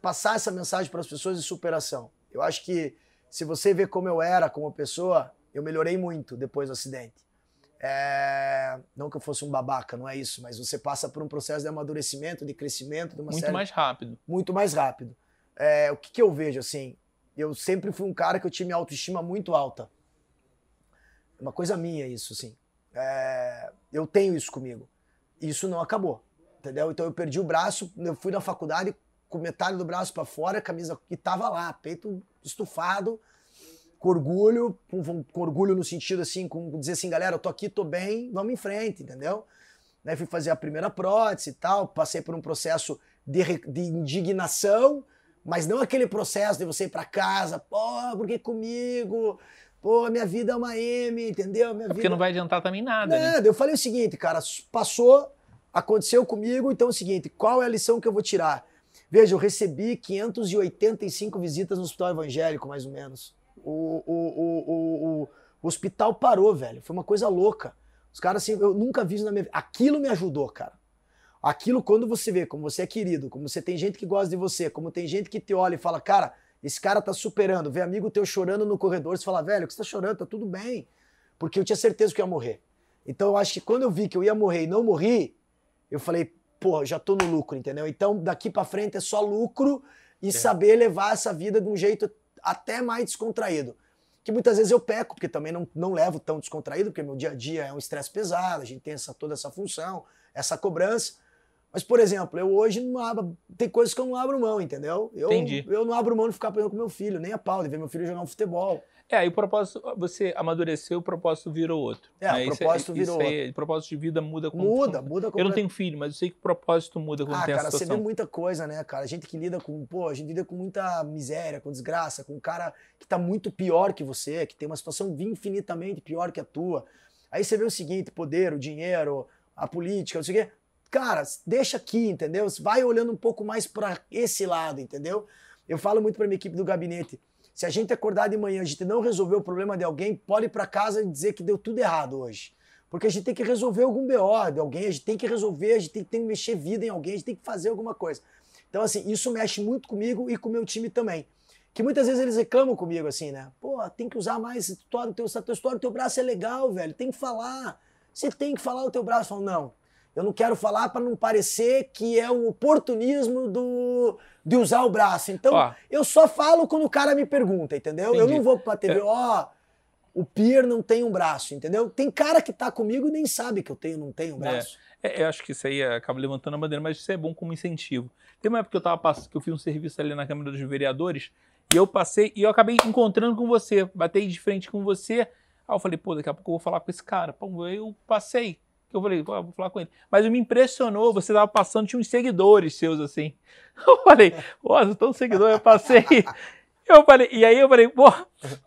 passar essa mensagem para as pessoas de superação. Eu acho que se você vê como eu era como pessoa, eu melhorei muito depois do acidente. É, Não que eu fosse um babaca, não é isso, mas você passa por um processo de amadurecimento, de crescimento, de uma Muito série mais rápido. muito mais rápido. É, o que, que eu vejo assim? Eu sempre fui um cara que eu tinha minha autoestima muito alta. Uma coisa minha isso, assim. É, eu tenho isso comigo. Isso não acabou, entendeu? Então eu perdi o braço, eu fui na faculdade com metade do braço para fora, camisa que tava lá, peito estufado, com orgulho, com, com orgulho no sentido assim, com dizer assim, galera, eu tô aqui, tô bem, vamos em frente, entendeu? Daí fui fazer a primeira prótese e tal, passei por um processo de, de indignação, mas não aquele processo de você ir pra casa, pô, por que comigo? Pô, minha vida é uma M, entendeu? Minha É porque vida... não vai adiantar também nada, né? Nada, eu falei o seguinte, cara, passou, Aconteceu comigo, então é o seguinte: qual é a lição que eu vou tirar? Veja, eu recebi 585 visitas no hospital evangélico, mais ou menos. O, o, o, o, hospital parou, velho. Foi uma coisa louca. Os caras, assim, eu nunca vi isso na minha vida. Aquilo me ajudou, cara. Aquilo, quando você vê como você é querido, como você tem gente que gosta de você, como tem gente que te olha e fala, cara, esse cara tá superando. Vê amigo teu chorando no corredor, você fala, velho, que você tá chorando? Tá tudo bem. Porque eu tinha certeza que eu ia morrer. Então eu acho que quando eu vi que eu ia morrer e não morri, eu falei, pô, já tô no lucro, entendeu? Então daqui para frente é só lucro e é. saber levar essa vida de um jeito até mais descontraído. Que muitas vezes eu peco, porque também não, não levo tão descontraído, porque meu dia a dia é um estresse pesado, a gente tem essa, toda essa função, essa cobrança. Mas, por exemplo, eu hoje não abro. Tem coisas que eu não abro mão, entendeu? Eu, Entendi. Eu não abro mão de ficar com meu filho, nem a pau, de ver meu filho jogar um futebol. É, aí o propósito, você amadureceu, o propósito virou outro. É, né? o propósito isso, virou isso aí, outro. O propósito de vida muda com Muda, muda com... Eu não tenho filho, mas eu sei que o propósito muda quando ah, tem cara, você vê muita coisa, né, cara? A gente que lida com, pô, a gente lida com muita miséria, com desgraça, com um cara que tá muito pior que você, que tem uma situação infinitamente pior que a tua. Aí você vê o seguinte, poder, o dinheiro, a política, não sei o quê. Cara, deixa aqui, entendeu? Vai olhando um pouco mais para esse lado, entendeu? Eu falo muito para minha equipe do gabinete se a gente acordar de manhã, a gente não resolver o problema de alguém, pode ir para casa e dizer que deu tudo errado hoje. Porque a gente tem que resolver algum BO de alguém, a gente tem que resolver, a gente tem, tem que mexer vida em alguém, a gente tem que fazer alguma coisa. Então, assim, isso mexe muito comigo e com o meu time também. Que muitas vezes eles reclamam comigo assim, né? Pô, tem que usar mais história, teu, história, teu braço é legal, velho, tem que falar. Você tem que falar o teu braço. Falo, não, eu não quero falar para não parecer que é um oportunismo do, de usar o braço. Então, ó, eu só falo quando o cara me pergunta, entendeu? Entendi. Eu não vou pra TV, é. ó, oh, o Pier não tem um braço, entendeu? Tem cara que tá comigo e nem sabe que eu tenho, não tenho um é. braço. É, eu acho que isso aí acaba levantando a bandeira, mas isso é bom como incentivo. Tem uma época que eu tava passando, que eu fiz um serviço ali na Câmara dos Vereadores, e eu passei, e eu acabei encontrando com você, batei de frente com você. Aí eu falei, pô, daqui a pouco eu vou falar com esse cara. Pô, eu passei que eu falei, vou falar com ele. Mas me impressionou, você tava passando, tinha uns seguidores seus assim. Eu falei, nossa, tão seguidor, eu passei. Eu falei, e aí eu falei, pô,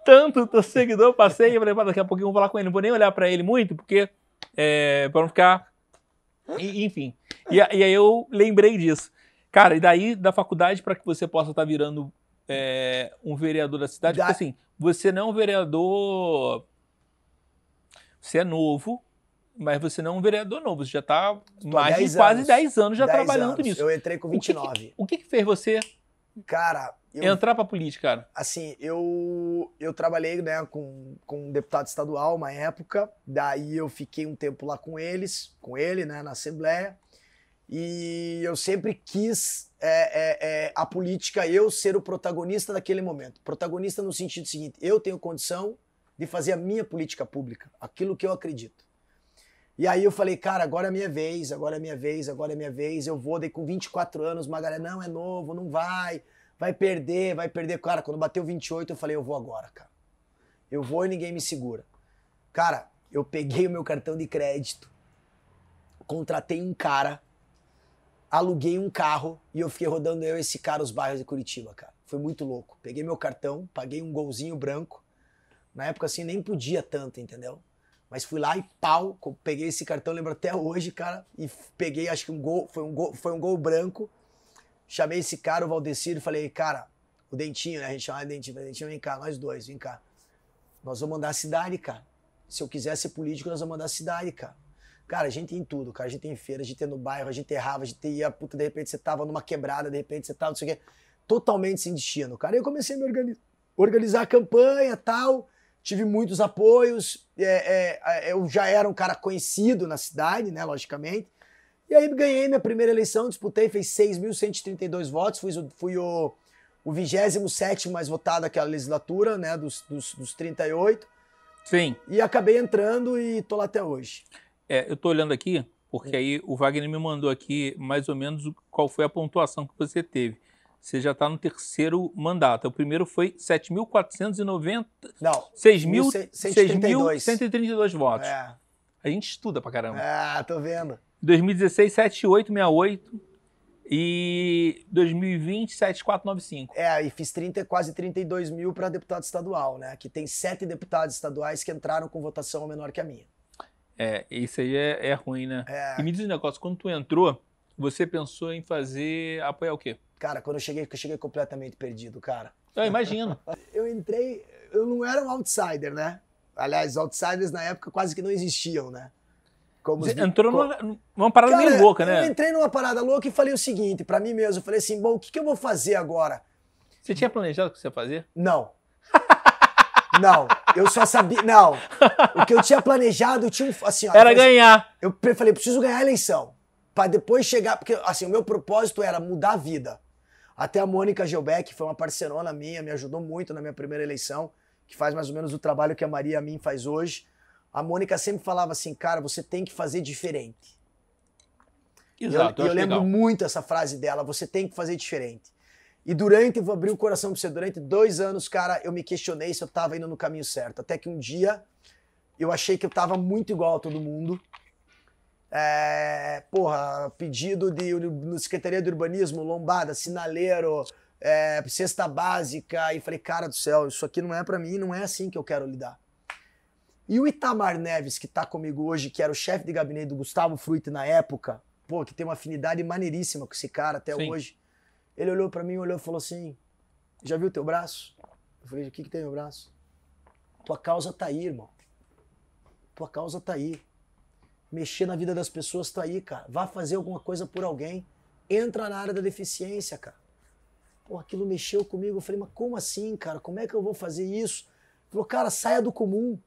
tanto teu seguidor, eu passei, eu falei, daqui a pouquinho eu vou falar com ele, não vou nem olhar para ele muito, porque, é, para não ficar, e, enfim. E, e, aí eu lembrei disso. Cara, e daí da faculdade para que você possa estar tá virando é, um vereador da cidade, da... porque assim, você não é um vereador, você é novo, mas você não é um vereador novo, você já está mais de quase 10 anos já 10 trabalhando anos. nisso. Eu entrei com 29. O que, o que, que fez você cara, eu, entrar para política, cara? Assim, eu, eu trabalhei né, com, com um deputado estadual uma época, daí eu fiquei um tempo lá com eles, com ele, né, na Assembleia, e eu sempre quis é, é, é, a política, eu ser o protagonista daquele momento. Protagonista no sentido seguinte, eu tenho condição de fazer a minha política pública, aquilo que eu acredito. E aí eu falei, cara, agora é minha vez, agora é minha vez, agora é minha vez, eu vou, daí com 24 anos, uma galera, não, é novo, não vai, vai perder, vai perder. Cara, quando bateu 28, eu falei, eu vou agora, cara. Eu vou e ninguém me segura. Cara, eu peguei o meu cartão de crédito, contratei um cara, aluguei um carro e eu fiquei rodando eu e esse cara os bairros de Curitiba, cara. Foi muito louco. Peguei meu cartão, paguei um golzinho branco. Na época assim nem podia tanto, entendeu? Mas fui lá e pau, peguei esse cartão, lembro até hoje, cara, e peguei, acho que um gol, foi um gol, foi um gol branco. Chamei esse cara, o Valdecir, e falei, cara, o Dentinho, né? A gente chama de Dentinho, Dentinho, vem cá, nós dois, vem cá. Nós vamos mandar a cidade, cara. Se eu quiser ser político, nós vamos mandar a cidade, cara. Cara, a gente tem tudo, cara. A gente tem feira, a gente tem no bairro, a gente errava, a gente ia, puta, de repente você tava numa quebrada, de repente você tava, não sei o quê. Totalmente sem destino, cara. E eu comecei a me organizar, organizar a campanha tal tive muitos apoios, é, é, é, eu já era um cara conhecido na cidade, né, logicamente. E aí ganhei minha primeira eleição, disputei, fez 6.132 votos, fui, fui o, o 27 mais votado daquela legislatura, né, dos, dos, dos 38. Sim. E acabei entrando e tô lá até hoje. É, eu tô olhando aqui, porque aí o Wagner me mandou aqui mais ou menos qual foi a pontuação que você teve você já está no terceiro mandato. O primeiro foi 7.490. Não. 6.132 votos. É. A gente estuda pra caramba. Ah, tô vendo. 2016, 7868. E 2020, 7495. É, e fiz 30, quase 32 mil para deputado estadual, né? Que tem sete deputados estaduais que entraram com votação menor que a minha. É, isso aí é, é ruim, né? É, E me diz um negócio, quando tu entrou, você pensou em fazer, apoiar o quê? cara, quando eu cheguei, eu cheguei completamente perdido, cara. Eu imagino. Eu entrei, eu não era um outsider, né? Aliás, outsiders na época quase que não existiam, né? Como Você os- entrou numa, numa parada Cara, meio louca, Eu né? entrei numa parada louca e falei o seguinte pra mim mesmo. Eu falei assim, bom, o que, que eu vou fazer agora? Você tinha planejado o que você ia fazer? Não. Não, eu só sabia. Não. O que eu tinha planejado, eu tinha um. Assim, ó, Era eu falei, ganhar. Eu falei, preciso ganhar a eleição. Pra depois chegar. Porque, assim, o meu propósito era mudar a vida. Até a Mônica Gelbeck, que foi uma parcerona minha, me ajudou muito na minha primeira eleição, que faz mais ou menos o trabalho que a Maria a mim faz hoje. A Mônica sempre falava assim, cara, você tem que fazer diferente. Eu- Exato, eu, eu, lembro legal. muito essa frase dela, você tem que fazer diferente. E durante, vou abrir o coração pra você, durante dois anos, cara, eu me questionei se eu tava indo no caminho certo. Até que um dia eu achei que eu tava muito igual a todo mundo. É, porra, pedido de no Secretaria do Urbanismo, lombada, sinaleiro, é, cesta básica, e falei, cara do céu, isso aqui não é pra mim, não é assim que eu quero lidar. E o Itamar Neves, que tá comigo hoje, que era o chefe de gabinete do Gustavo Fruit na época, pô, que tem uma afinidade maneiríssima com esse cara até Sim. hoje. Ele olhou pra mim, olhou e falou assim: Já viu teu braço? Eu falei: O que, que tem no braço? Tua causa tá aí, irmão. Tua causa tá aí. Mexer na vida das pessoas tá aí, cara. Vá fazer alguma coisa por alguém. Entra na área da deficiência, cara. Pô, aquilo mexeu comigo. Eu falei, mas como assim, cara? Como é que eu vou fazer isso? Falou, cara, saia do comum.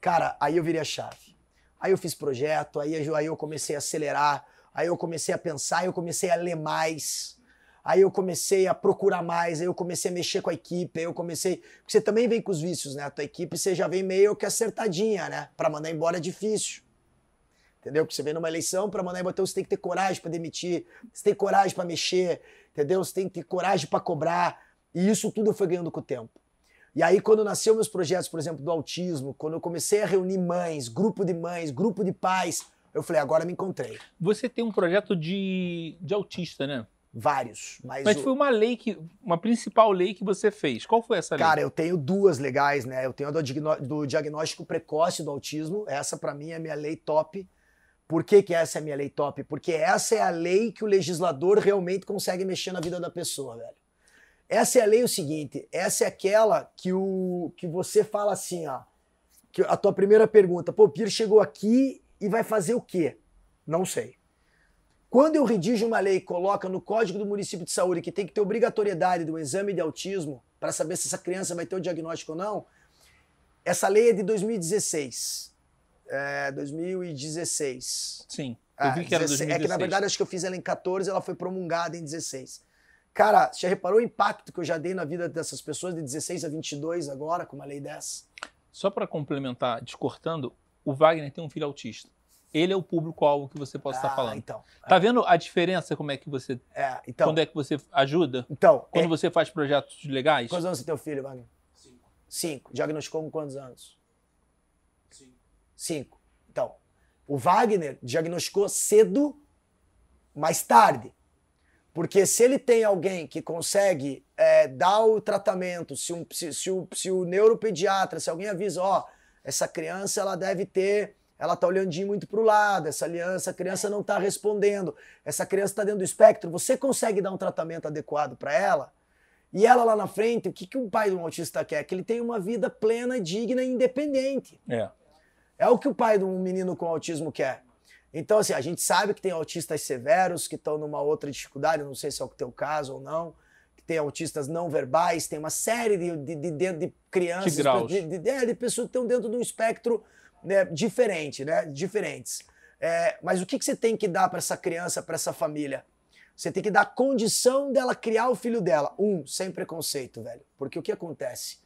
Cara, aí eu virei a chave. Aí eu fiz projeto, aí aí eu comecei a acelerar, aí eu comecei a pensar, aí eu comecei a ler mais, aí eu comecei a procurar mais, aí eu comecei a mexer com a equipe, aí eu comecei. Porque você também vem com os vícios, né? A tua equipe você já vem meio que acertadinha, né? Pra mandar embora é difícil. Entendeu? Porque você vem numa eleição, pra mandar embora, então você tem que ter coragem pra demitir, você tem coragem pra mexer, entendeu? Você tem que ter coragem pra cobrar. E isso tudo foi ganhando com o tempo. E aí, quando nasceu meus projetos, por exemplo, do autismo, quando eu comecei a reunir mães, grupo de mães, grupo de pais, eu falei, agora me encontrei. Você tem um projeto de, de autista, né? Vários. Mas, Mas o- foi uma lei que. Uma principal lei que você fez. Qual foi essa lei? Cara, eu tenho duas legais, né? Eu tenho a do, do diagnóstico precoce do autismo. Essa, pra mim, é a minha lei top. Por que, que essa é a minha lei top? Porque essa é a lei que o legislador realmente consegue mexer na vida da pessoa, velho. Essa é a lei o seguinte, essa é aquela que o que você fala assim, ó, que a tua primeira pergunta, pô, o Pir chegou aqui e vai fazer o quê? Não sei. Quando eu redijo uma lei e coloca no Código do Município de Saúde que tem que ter obrigatoriedade do exame de autismo para saber se essa criança vai ter o diagnóstico ou não, essa lei é de 2016. É, 2016. Sim. Eu Ah, vi que era 16. 2016. É que na verdade acho que eu fiz ela em 14, ela foi promulgada em 16. Cara, você já reparou o impacto que eu já dei na vida dessas pessoas de 16 a 22 agora com uma lei dessa? Só para complementar, descortando, o Wagner tem um filho autista. Ele é o público-alvo que você possa estar Ah, falando. Então, Tá vendo a diferença como é que você. é, então, quando é que você ajuda? então Quando é, você faz projetos legais? quantos anos tem teu filho, Wagner? Cinco. Cinco. Diagnosticou com quantos anos? Cinco. Então, o Wagner diagnosticou cedo, mais tarde. Porque se ele tem alguém que consegue é, dar o tratamento, se, um, se, se o, se o neuropediatra, se alguém avisa, ó, essa criança ela deve ter, ela tá olhando muito para o lado, essa, aliança, essa criança não está respondendo, essa criança está dentro do espectro, você consegue dar um tratamento adequado para ela, e ela lá na frente, o que, que um pai de um autista quer? Que ele tenha uma vida plena, digna e independente. É. É o que o pai de um menino com autismo quer. Então, assim, a gente sabe que tem autistas severos que estão numa outra dificuldade, não sei se é o teu caso ou não, que tem autistas não verbais, tem uma série de, de, de, de- de crianças, De de, de- é, de pessoas que estão dentro de um espectro né, diferente, né? Diferentes. É, mas o que, que você tem que dar para essa criança, para essa família? Você tem que dar condição dela criar o filho dela. Um, sem preconceito, velho. Porque o que acontece?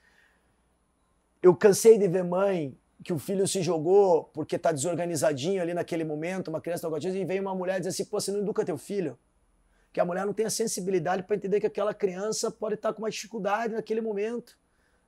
Eu cansei de ver mãe que o filho se jogou porque tá desorganizadinho ali naquele momento, uma criança com autismo, e vem uma mulher dizer assim, pô, você não educa teu filho? Que a mulher não tem a sensibilidade para entender que aquela criança pode estar com uma dificuldade naquele momento.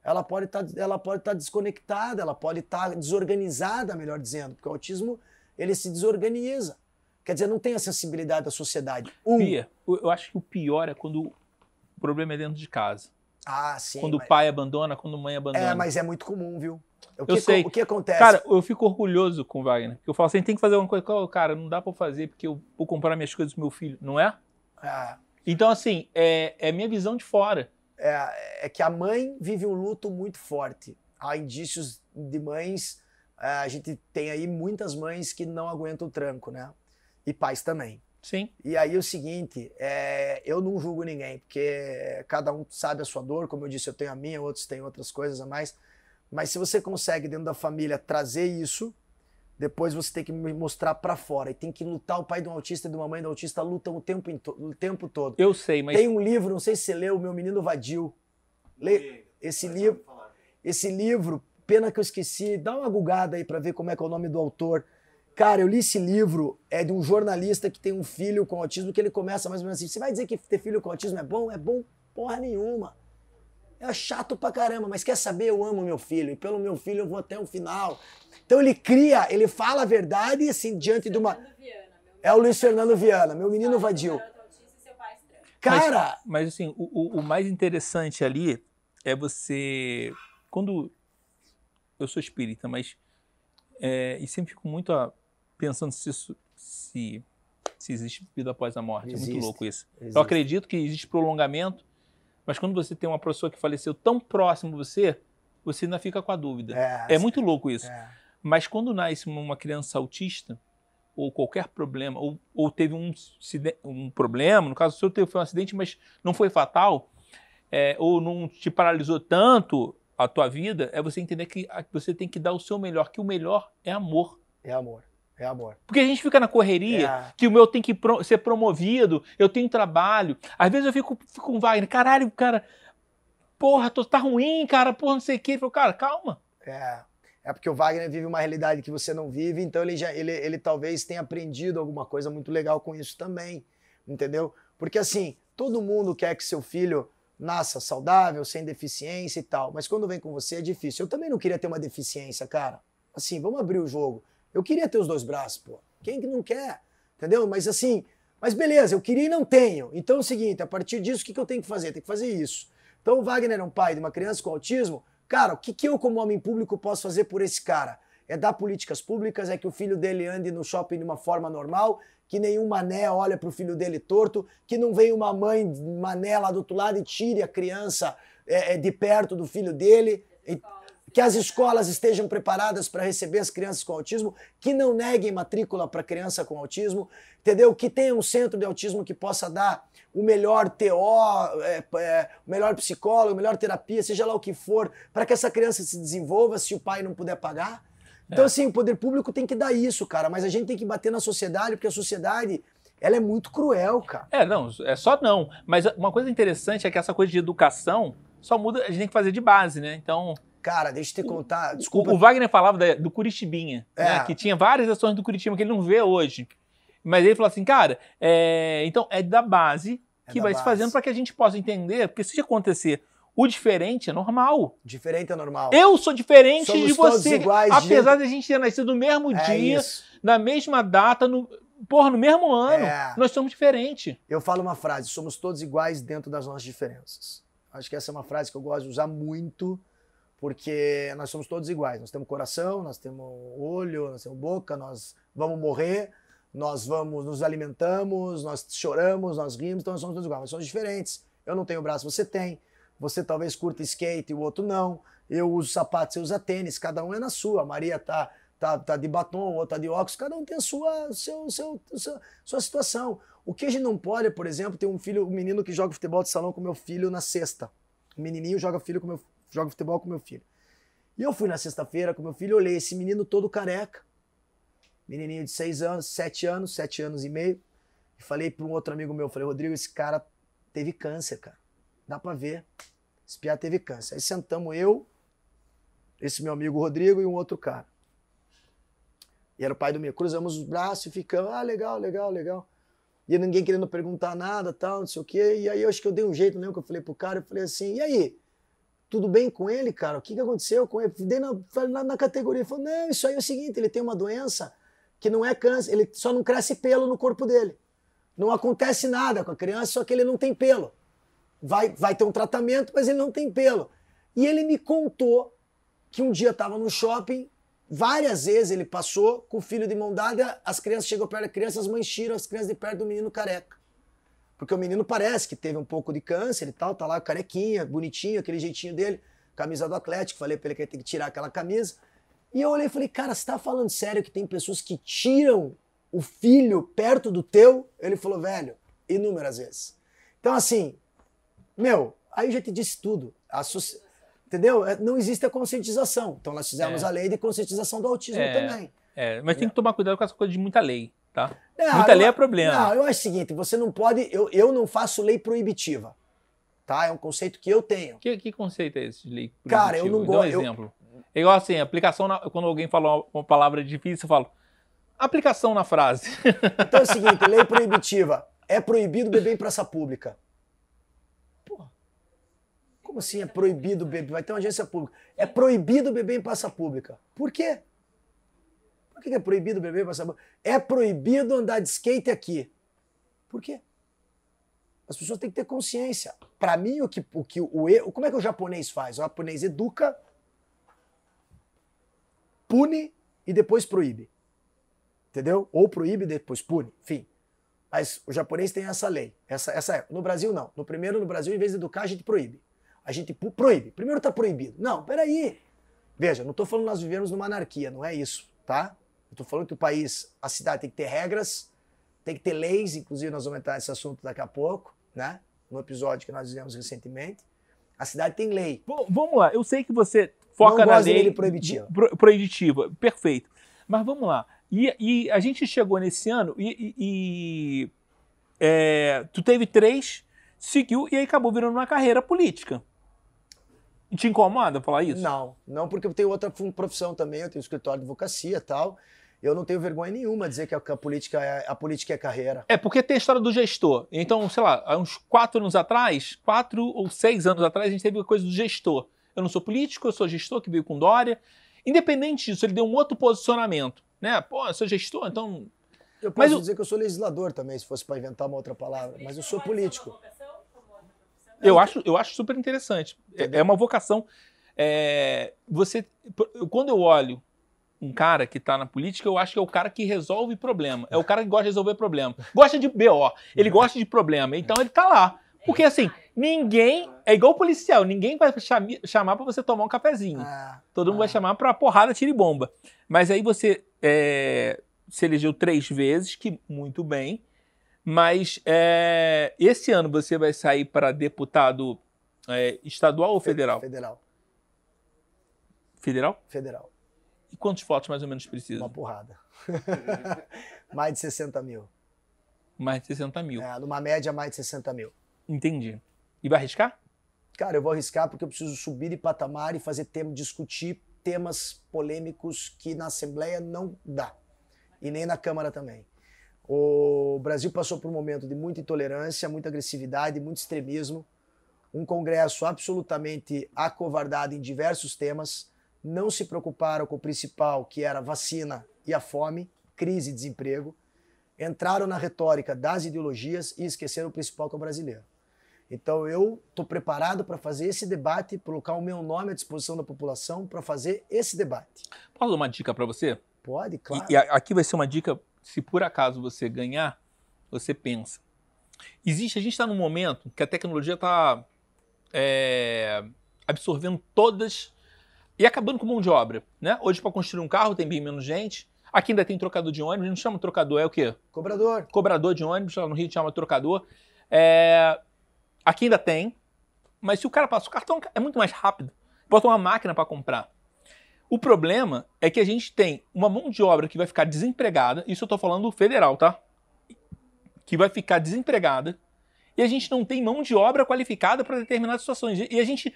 Ela pode estar pode estar desconectada, ela pode estar desorganizada, melhor dizendo, porque o autismo ele se desorganiza. Quer dizer, não tem a sensibilidade da sociedade. Um, Pia, eu eu acho que o pior é quando o problema é dentro de casa. ah, sim. quando mas- o pai abandona, quando a mãe abandona. É, mas é muito comum, viu? O que, Eu sei. O que acontece? Cara, eu fico orgulhoso com o Wagner. Porque eu falo assim, tem que fazer uma coisa. Cara, não dá pra fazer porque eu vou comprar minhas coisas pro meu filho, não é? é, Então, assim, é, é minha visão de fora. é, é que a mãe vive um luto muito forte. Há indícios de mães. é, a gente tem aí muitas mães que não aguentam o tranco, né? E pais também. Sim. E aí o seguinte, é, eu não julgo ninguém, porque cada um sabe a sua dor, como eu disse, eu tenho a minha, outros têm outras coisas a mais. Mas se você consegue dentro da família trazer isso, depois você tem que me mostrar pra fora e tem que lutar. O pai de um autista e de uma mãe de um autista lutam o tempo, em to- o tempo todo. Eu sei, mas Tem um livro, não sei se você leu, Meu Menino Vadio. Lê esse livro. Esse livro, pena que eu esqueci, dá uma gugada aí pra ver como é que é o nome do autor. Cara, eu li esse livro, é de um jornalista que tem um filho com autismo, que ele começa mais ou menos assim: você vai dizer que ter filho com autismo é bom? É bom porra nenhuma. É chato pra caramba, mas quer saber? Eu amo meu filho, e pelo meu filho eu vou até o final. Então ele cria, ele fala a verdade, assim, diante de uma. Fernando Viana, meu É o Luiz Fernando Viana, meu menino pai é vadio. Cara, Mas assim, o, o- o mais interessante ali é você. Quando. Eu sou espírita, mas. é, e sempre fico muito pensando se isso. Se, se existe vida após a morte. É Existe. muito louco isso. Existe. Eu acredito que existe prolongamento, mas quando você tem uma pessoa que faleceu tão próximo de você, você ainda fica com a dúvida. É, É, muito louco isso. é. Mas quando nasce uma criança autista, ou qualquer problema, ou, ou teve um, um problema, no caso seu teve foi um acidente, mas não foi fatal, é, ou não te paralisou tanto a tua vida, é você entender que você tem que dar o seu melhor, que o melhor é amor. é amor, é amor. Porque a gente fica na correria, É. que o meu tem que pro- ser promovido, eu tenho trabalho. Às vezes eu fico, fico com o Wagner, caralho, cara, porra, tô, tá ruim, cara, porra, não sei o quê. Ele falou, cara, calma. É. É porque o Wagner vive uma realidade que você não vive, então ele já ele, ele talvez tenha aprendido alguma coisa muito legal com isso também, entendeu? Porque assim, todo mundo quer que seu filho nasça saudável, sem deficiência e tal, mas quando vem com você é difícil. Eu também não queria ter uma deficiência, cara. Assim, vamos abrir o jogo. Eu queria ter os dois braços, pô. Quem que não quer? Entendeu? Mas assim, mas beleza, eu queria e não tenho. Então é o seguinte, a partir disso, o que, que eu tenho que fazer? Tem que fazer isso. Então o Wagner é um pai de uma criança com autismo. Cara, o que, que eu, como homem público, posso fazer por esse cara? É dar políticas públicas, é que o filho dele ande no shopping de uma forma normal, que nenhum mané olha pro filho dele torto, que não venha uma mãe mané lá do outro lado e tire a criança é, é, de perto do filho dele. E- que as escolas estejam preparadas para receber as crianças com autismo, que não neguem matrícula para criança com autismo, entendeu? Que tenha um centro de autismo que possa dar o melhor TO, é, é, o melhor psicólogo, a melhor terapia, seja lá o que for, para que essa criança se desenvolva se o pai não puder pagar. Então, assim, o poder público tem que dar isso, cara, mas a gente tem que bater na sociedade, porque a sociedade, ela é muito cruel, cara. É, não, é só não. Mas uma coisa interessante é que essa coisa de educação só muda, a gente tem que fazer de base, né? Então, Cara, deixa eu te contar, o, desculpa. o Wagner falava da- do Curitibinha, É. né? Que tinha várias ações do Curitiba que ele não vê hoje. Mas ele falou assim, cara, é, então é da base É que da vai se base. fazendo para que a gente possa entender, porque se acontecer o diferente é normal. Diferente é normal. Eu sou diferente Somos de você. iguais, apesar de a gente ter nascido no mesmo É dia, isso. na mesma data, no, porra, no mesmo ano. É. Nós somos diferentes. Eu falo uma frase: somos todos iguais dentro das nossas diferenças. Acho que essa é uma frase que eu gosto de usar muito, porque nós somos todos iguais. Nós temos coração, nós temos olho, nós temos boca, nós vamos morrer, nós vamos nos alimentamos, nós choramos, nós rimos, então nós somos todos iguais. Nós somos diferentes. Eu não tenho braço, você tem. Você talvez curta skate e o outro não. Eu uso sapato, você usa tênis, cada um é na sua. A Maria tá, tá, tá de batom, o outro tá de óculos, cada um tem a sua, seu, seu, sua situação. O que a gente não pode, por exemplo, ter um filho, um menino que joga futebol de salão com meu filho na sexta. Um menininho joga, filho com meu, joga futebol com meu filho. E eu fui na sexta-feira com meu filho, olhei esse menino todo careca. Menininho de seis anos, sete anos, sete anos e meio. E falei para um outro amigo meu, falei, Rodrigo, esse cara teve câncer, cara. Dá pra ver. Esse piá teve câncer. Aí sentamos eu, esse meu amigo Rodrigo e um outro cara. E era o pai do meu. Cruzamos os braços e ficamos, ah, legal, legal, legal. E ninguém querendo perguntar nada, tal, não sei o quê. E aí eu acho que eu dei um jeito, lembro que eu falei pro cara, eu falei assim, e aí? Tudo bem com ele, cara? O que, que aconteceu com ele? Dei na, na, na categoria, falou, não, isso aí é o seguinte, ele tem uma doença que não é câncer, ele só não cresce pelo no corpo dele. Não acontece nada com a criança, só que ele não tem pelo. Vai, vai ter um tratamento, mas ele não tem pelo. E ele me contou que um dia tava no shopping, várias vezes ele passou com o filho de mão dada, as crianças chegam perto da criança, as mães tiram as crianças de perto do menino careca. Porque o menino parece que teve um pouco de câncer e tal, tá lá carequinha, bonitinho, aquele jeitinho dele, camisa do Atlético, falei pra ele que ele tem que tirar aquela camisa. E eu olhei e falei, cara, você tá falando sério que tem pessoas que tiram o filho perto do teu? Ele falou, velho, inúmeras vezes. Então, assim, meu, aí eu já te disse tudo. Entendeu? É, Não existe a conscientização. Então, nós fizemos É. a lei de conscientização do autismo É. também. É, mas tem que tomar cuidado com essa coisa de muita lei, tá? Não, muita eu- lei é problema. Não, eu acho o seguinte, você não pode... Eu, eu não faço lei proibitiva, tá? É um conceito que eu tenho. Que, que conceito é esse de lei? Cara, eu não proibitiva? Dá um gosto- eu- exemplo. É igual assim, aplicação na- quando alguém fala uma, uma palavra difícil, eu falo aplicação na frase. Então é o seguinte, lei proibitiva. É proibido beber em praça pública. Porra. Como assim é proibido beber? Vai ter uma agência pública. É proibido beber em praça pública. Por quê? Por que é proibido beber pública? É proibido andar de skate aqui. Por quê? As pessoas têm que ter consciência. Para mim, o que o, que o. Como é que o japonês faz? O japonês educa, pune e depois proíbe entendeu? Ou proíbe depois pune, enfim. Mas o japonês tem essa lei, essa, essa é. No Brasil não. No primeiro, no Brasil, em vez de educar, a gente proíbe. A gente proíbe. Primeiro tá proibido. Não, peraí. Veja, não tô falando nós vivemos numa anarquia, não é isso, tá? Eu tô falando que o país, a cidade tem que ter regras, tem que ter leis, inclusive nós vamos entrar nesse assunto daqui a pouco, né? No episódio que nós fizemos recentemente. A cidade tem lei. Bom, vamos lá, eu sei que você foca Não na lei lei proibitiva. pro- proibitiva, perfeito. Mas vamos lá. E, e a gente chegou nesse ano e, e- e, é, tu teve três, seguiu e aí acabou virando uma carreira política. Te incomoda falar isso? Não, não porque eu tenho outra profissão também, eu tenho escritório de advocacia e tal. Eu não tenho vergonha nenhuma de dizer que a, que a política é, a política é carreira. É, porque tem a história do gestor. Então, sei lá, há uns quatro anos atrás, quatro ou seis anos atrás, a gente teve a coisa do gestor. Eu não sou político, eu sou gestor que veio com Dória. Independente disso, ele deu um outro posicionamento. Né? Pô, eu sou gestor, então. Eu posso Mas dizer que eu sou legislador também, se fosse para inventar uma outra palavra, mas eu sou político. Eu acho, eu acho super interessante. É, é uma vocação. É, você, quando eu olho um cara que está na política, eu acho que é o cara que resolve problema. É o cara que gosta de resolver problema. Gosta de BO. Ele gosta de problema. Então ele tá lá. Porque assim, ninguém. É igual policial, ninguém vai chami- chamar para você tomar um cafezinho. Ah, Todo mundo ah. vai chamar pra porrada, tiro e bomba. Mas aí você é, se elegeu três vezes, que muito bem. Mas é, esse ano você vai sair para deputado é, estadual ou federal? Federal. Federal? Federal. Quantos votos mais ou menos precisa? Uma porrada. mais de 60 mil. Mais de 60 mil. É, numa média, mais de 60 mil. Entendi. E vai arriscar? Cara, eu vou arriscar porque eu preciso subir de patamar e fazer tema, discutir temas polêmicos que na Assembleia não dá. E nem na Câmara também. O Brasil passou por um momento de muita intolerância, muita agressividade, muito extremismo. Um Congresso absolutamente acovardado em diversos temas. Não se preocuparam com o principal, que era a vacina e a fome, crise e desemprego. Entraram na retórica das ideologias e esqueceram o principal, que é o brasileiro. Então eu estou preparado para fazer esse debate, colocar o meu nome à disposição da população para fazer esse debate. Posso dar uma dica para você? Pode, claro. E, e aqui vai ser uma dica, se por acaso você ganhar, você pensa. Existe, a gente está num momento que a tecnologia está absorvendo todas e acabando com mão de obra. Né? Hoje, para construir um carro, tem bem menos gente. Aqui ainda tem trocador de ônibus, não chama trocador, é o quê? Cobrador. Cobrador de ônibus, lá no Rio chama trocador. É, Aqui ainda tem, mas se o cara passa o cartão, é muito mais rápido. Bota uma máquina para comprar. O problema é que a gente tem uma mão de obra que vai ficar desempregada, isso eu tô falando federal, tá? Que vai ficar desempregada, e a gente não tem mão de obra qualificada para determinadas situações. E a gente,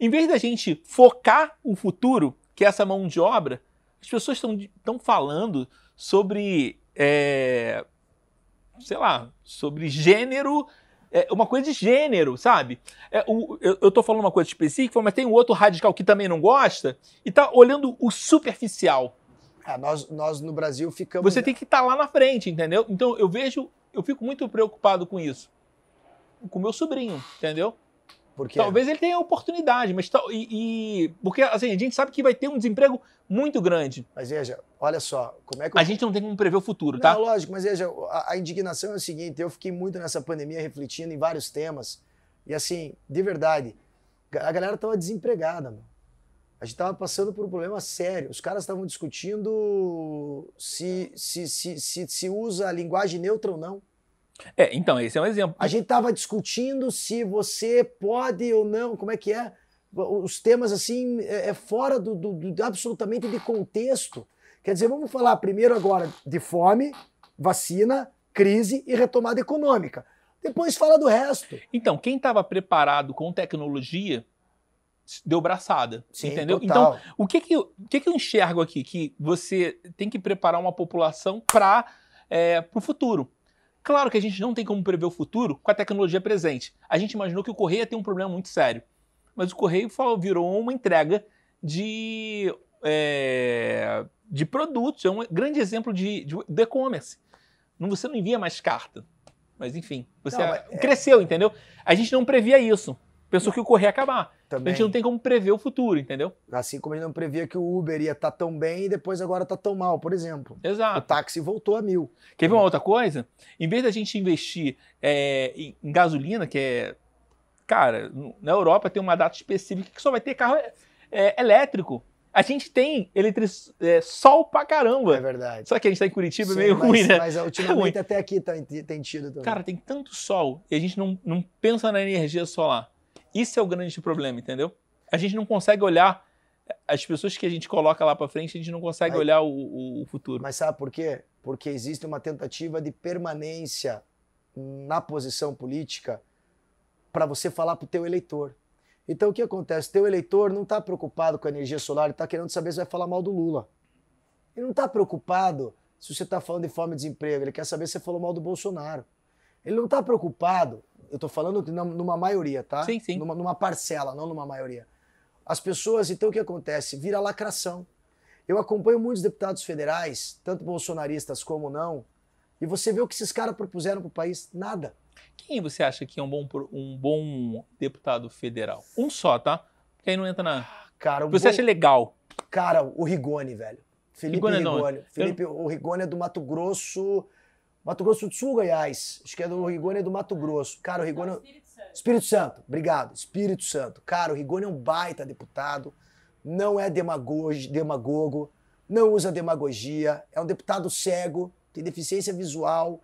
em vez da gente focar o futuro, que é essa mão de obra, as pessoas estão falando sobre, é, sei lá, sobre gênero, é, uma coisa de gênero, sabe? É, o- eu, eu tô falando uma coisa específica, mas tem um outro radical que também não gosta e tá olhando o superficial. Ah, nós, nós no Brasil ficamos. Você tem que estar lá na frente, entendeu? Então eu vejo, eu fico muito preocupado com isso. Com meu sobrinho, entendeu? Por quê? Talvez ele tenha oportunidade, mas tal- e, e- porque assim, a gente sabe que vai ter um desemprego muito grande. Mas veja, olha só, como é que eu A gente não tem como prever o futuro, tá? Não, lógico, mas veja, a, a indignação é o seguinte: eu fiquei muito nessa pandemia refletindo em vários temas. E assim, de verdade, a galera tava desempregada, mano. A gente tava passando por um problema sério. Os caras estavam discutindo se, se, se, se, se usa a linguagem neutra ou não. É, então esse é um exemplo. A gente tava discutindo se você pode ou não, como é que é? Os temas assim, é, é fora do, do- do- absolutamente de contexto. Quer dizer, vamos falar primeiro agora de fome, vacina, crise e retomada econômica. Depois fala do resto. Então, quem estava preparado com tecnologia deu braçada, Sim, entendeu? total. Então, o que que, o que que eu enxergo aqui? Que você tem que preparar uma população para o futuro. Claro que a gente não tem como prever o futuro com a tecnologia presente. A gente imaginou que o Correio ia ter um problema muito sério. Mas o Correio virou uma entrega de, é, de produtos. É um grande exemplo de, e-commerce. Não- Você não envia mais carta. Mas enfim, você Não, mas cresceu, entendeu? A gente não previa isso. Pensou que o Correio ia acabar. A Também. gente não tem como prever o futuro, entendeu? Assim como a gente não previa que o Uber ia estar tão bem e depois agora tá tão mal, por exemplo. O Exato. táxi voltou a mil. Quer ver uma outra coisa? Em vez da gente investir é, em, gasolina, que é. Cara, na Europa tem uma data específica que só vai ter carro é, elétrico. A gente tem eletric... é, sol pra É caramba. verdade. Só que a gente tá em Curitiba, é Sim, meio mas, ruim, né? Mas ultimamente até aqui tá- tem tido também. Cara, tem tanto sol e a gente não, não pensa na energia solar. Isso é o grande problema, entendeu? A gente não consegue olhar as pessoas que a gente coloca lá pra frente, a gente não consegue olhar o, o- o futuro. Mas sabe por quê? Porque existe uma tentativa de permanência na posição política para você falar para o teu eleitor. Então o que acontece? Teu eleitor não está preocupado com a energia solar, ele está querendo saber se vai falar mal do Lula. Ele não está preocupado se você está falando de fome e desemprego, ele quer saber se você falou mal do Bolsonaro. Ele não está preocupado, eu estou falando de- numa maioria, tá? Sim, sim. Numa, numa parcela, não numa maioria. As pessoas, então o que acontece? Vira lacração. Eu acompanho muitos deputados federais, tanto bolsonaristas como não, e você vê o que esses caras propuseram para o país? Nada. Quem você acha que é um bom, um bom deputado federal? Um só, tá? Porque aí não entra na. Cara, o Você bom- acha legal? cara, o Rigoni, velho. Felipe Rigoni é? Rigoni. Felipe, o Rigoni é do Mato Grosso. Mato Grosso do Sul, Goiás. Acho que é do Rigoni é do Mato Grosso. Cara, o Rigoni. Espírito Santo. Espírito Santo, obrigado. Espírito Santo. Cara, o Rigoni é um baita deputado, não é demagogo, não usa demagogia, é um deputado cego, tem deficiência visual.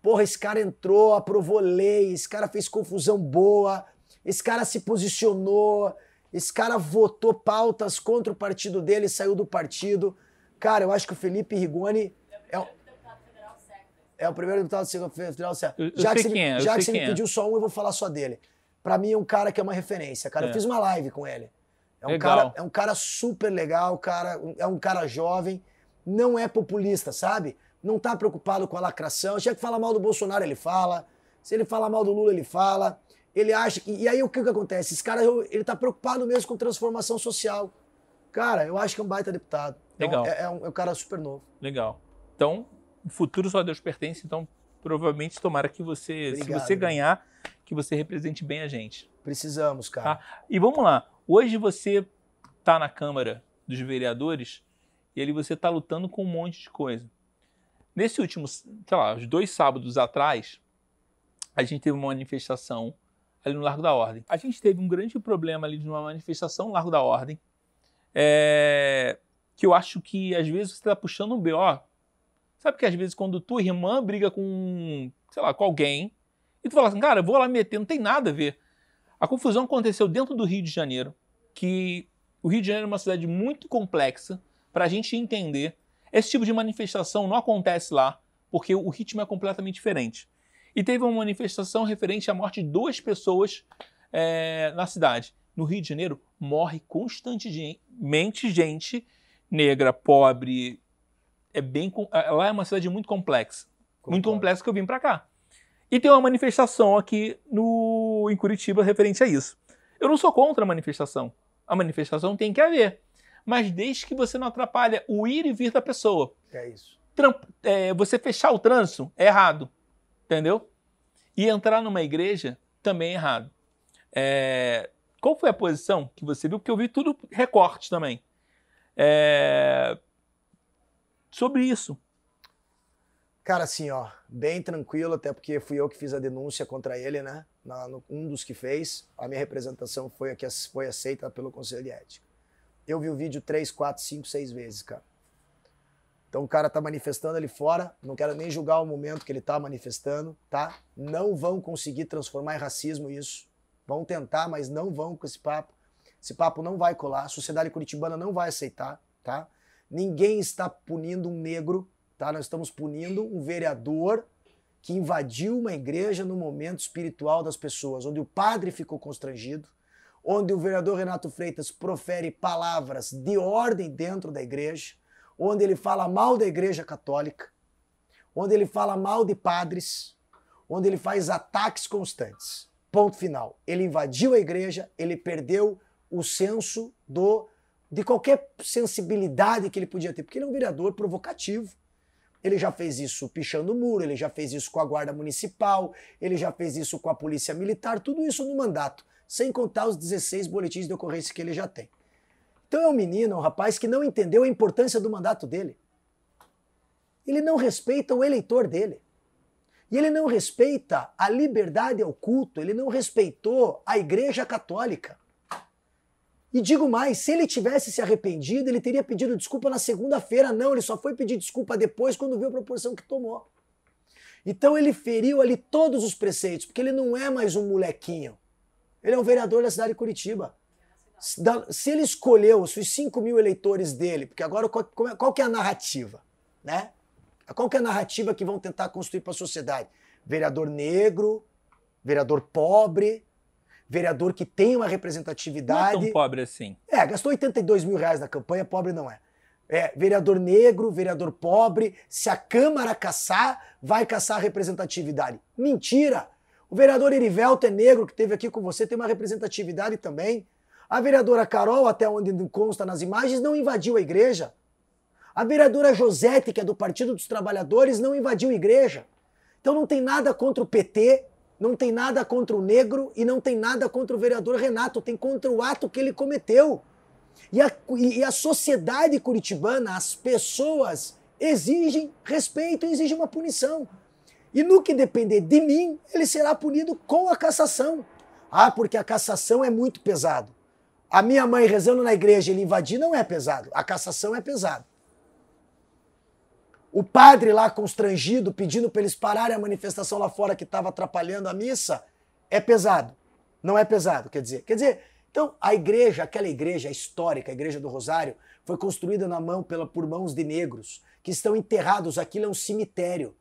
Porra, esse cara entrou, aprovou lei, esse cara fez confusão boa, esse cara se posicionou, esse cara votou pautas contra o partido dele, saiu do partido. Cara, eu acho que o Felipe Rigoni é o, Deputado federal certo. É o primeiro deputado federal certo. Eu- eu Já que você, é, já sei que você me é. pediu só um, eu vou falar só dele. Pra mim é um cara que é uma referência, cara. É. Eu fiz uma live com ele. É um, Legal. cara, é um cara super legal, cara, é um cara jovem, não é populista, sabe? Não tá preocupado com a lacração. Se é que fala mal do Bolsonaro, ele fala. Se ele fala mal do Lula, ele fala. Ele acha que. E aí o que, que acontece? Esse cara, ele tá preocupado mesmo com transformação social. Cara, eu acho que é um baita deputado. Legal. É, é um, é um cara super novo. Legal. Então, o futuro só a Deus pertence, então provavelmente tomara que você, Obrigado, se você ganhar, que você represente bem a gente. Precisamos, cara. E vamos lá. Hoje você tá na Câmara dos Vereadores e ali você tá lutando com um monte de coisa. Nesse último, sei lá, os dois sábados atrás, a gente teve uma manifestação ali no Largo da Ordem. A gente teve um grande problema ali de uma manifestação no Largo da Ordem, é, que eu acho que às vezes você está puxando um BO. Sabe que às vezes quando tua irmã briga com, sei lá, com alguém, e tu fala assim, cara, eu vou lá meter, não tem nada a ver. A confusão aconteceu dentro do Rio de Janeiro, que o Rio de Janeiro é uma cidade muito complexa para a gente entender. Esse tipo de manifestação não acontece lá, porque o ritmo é completamente diferente. E teve uma manifestação referente à morte de duas pessoas é, na cidade. No Rio de Janeiro, morre constantemente gente negra, pobre. É bem, com- lá é uma cidade muito complexa. Muito Concordo. complexa que eu vim para cá. E tem uma manifestação aqui no, em Curitiba referente a isso. Eu não sou contra a manifestação. A manifestação tem que haver. Mas desde que você não atrapalhe o ir e vir da pessoa. É isso. Tram- é, você fechar o trânsito é errado. Entendeu? E entrar numa igreja também é errado. É, qual foi a posição que você viu? Porque eu vi tudo recorte também. É, sobre isso. Cara, assim, ó, bem tranquilo, até porque fui eu que fiz a denúncia contra ele, né? Na, no, um dos que fez. A minha representação foi a que foi aceita pelo Conselho de Ética. Eu vi o vídeo três, quatro, cinco, seis vezes, cara. Então o cara tá manifestando ali fora, não quero nem julgar o momento que ele tá manifestando, tá? Não vão conseguir transformar em racismo isso. Vão tentar, mas não vão com esse papo. Esse papo não vai colar, a sociedade curitibana não vai aceitar, tá? Ninguém está punindo um negro, tá? Nós estamos punindo um vereador que invadiu uma igreja no momento espiritual das pessoas, onde o padre ficou constrangido, onde o vereador Renato Freitas profere palavras de ordem dentro da igreja, onde ele fala mal da Igreja Católica, onde ele fala mal de padres, onde ele faz ataques constantes. Ponto final. Ele invadiu a igreja, ele perdeu o senso do de qualquer sensibilidade que ele podia ter, porque ele é um vereador provocativo. Ele já fez isso pichando o muro, ele já fez isso com a Guarda Municipal, ele já fez isso com a Polícia Militar, tudo isso no mandato, sem contar os 16 boletins de ocorrência que ele já tem. Então é um menino, um rapaz que não entendeu a importância do mandato dele. Ele não respeita o eleitor dele. E ele não respeita a liberdade ao culto, ele não respeitou a Igreja Católica. E digo mais, se ele tivesse se arrependido, ele teria pedido desculpa na segunda-feira. Não, ele só foi pedir desculpa depois, quando viu a proporção que tomou. Então ele feriu ali todos os preceitos, porque ele não é mais um molequinho. Ele é um vereador da cidade de Curitiba se ele escolheu os 5 mil eleitores dele, porque agora qual, qual que é a narrativa? Né? Qual que é a narrativa que vão tentar construir para a sociedade? Vereador negro, vereador pobre, vereador que tem uma representatividade. Não é tão pobre assim. É, gastou 82 mil reais na campanha, pobre não é. É, vereador negro, vereador pobre, se a Câmara caçar, vai caçar a representatividade. Mentira! O vereador Erivelto é negro, que teve aqui com você, tem uma representatividade também. A vereadora Carol, até onde consta nas imagens, não invadiu a igreja. A vereadora Josete, que é do Partido dos Trabalhadores, não invadiu a igreja. Então não tem nada contra o PT, não tem nada contra o negro e não tem nada contra o vereador Renato, tem contra o ato que ele cometeu. E a, e a sociedade curitibana, as pessoas, exigem respeito, exigem uma punição. E no que depender de mim, ele será punido com a cassação. Ah, porque a cassação é muito pesado. A minha mãe rezando na igreja, ele invadir, não é pesado. A cassação é pesado. O padre lá constrangido, pedindo para eles pararem a manifestação lá fora que estava atrapalhando a missa, é pesado. Não é pesado, quer dizer. Quer dizer, então a igreja, aquela igreja histórica, a igreja do Rosário, foi construída na mão pela, por mãos de negros que estão enterrados. Aquilo é um cemitério.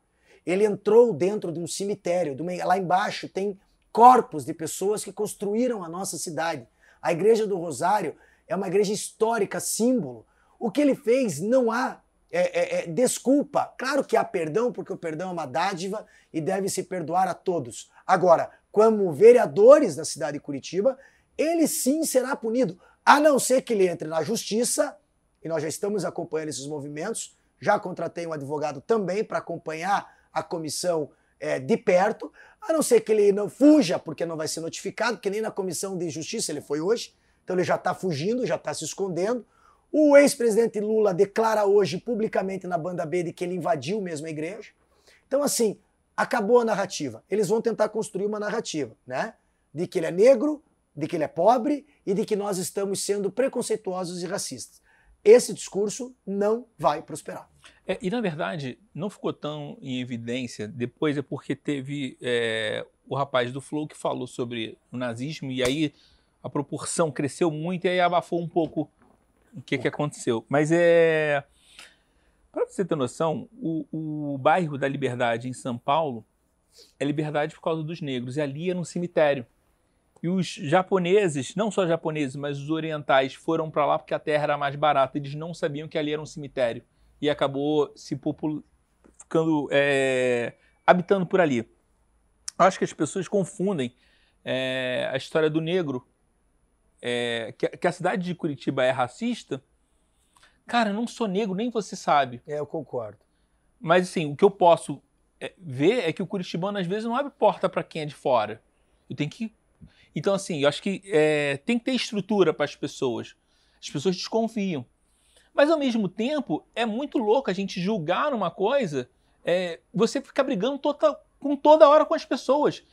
Ele entrou dentro de um cemitério. De uma, lá embaixo tem corpos de pessoas que construíram a nossa cidade. A igreja do Rosário é uma igreja histórica, símbolo. O que ele fez não há é, é, é, desculpa. Claro que há perdão, porque o perdão é uma dádiva e deve se perdoar a todos. Agora, como vereadores da cidade de Curitiba, ele sim será punido, a não ser que ele entre na justiça, e nós já estamos acompanhando esses movimentos. Já contratei um advogado também para acompanhar a comissão é, de perto, a não ser que ele não fuja, porque não vai ser notificado, que nem na comissão de justiça ele foi hoje, então ele já está fugindo, já está se escondendo. O ex-presidente Lula declara hoje publicamente na banda B de que ele invadiu mesmo a igreja. Então, assim, acabou a narrativa. Eles vão tentar construir uma narrativa, né? De que ele é negro, de que ele é pobre e de que nós estamos sendo preconceituosos e racistas. Esse discurso não vai prosperar. É, e na verdade, não ficou tão em evidência depois, é porque teve é, o rapaz do Flow que falou sobre o nazismo, e aí a proporção cresceu muito e aí abafou um pouco o que, que aconteceu. Mas é. Para você ter noção, o, o bairro da Liberdade em São Paulo é liberdade por causa dos negros, e ali era um cemitério. E os japoneses, não só japoneses, mas os orientais, foram para lá porque a terra era mais barata. Eles não sabiam que ali era um cemitério e acabou se ficando é, habitando por ali. Acho que as pessoas confundem é, a história do negro, é, que, que, a cidade de Curitiba é racista. Cara, eu não sou negro, nem você sabe. É, eu concordo. Mas assim, o que eu posso é, ver é que o curitibano às vezes não abre porta para quem é de fora. Eu tenho que Então, assim, eu acho que é, tem que ter estrutura para as pessoas. As pessoas desconfiam. Mas, ao mesmo tempo, é muito louco a gente julgar uma coisa, é, você ficar brigando toda, com toda hora com as pessoas.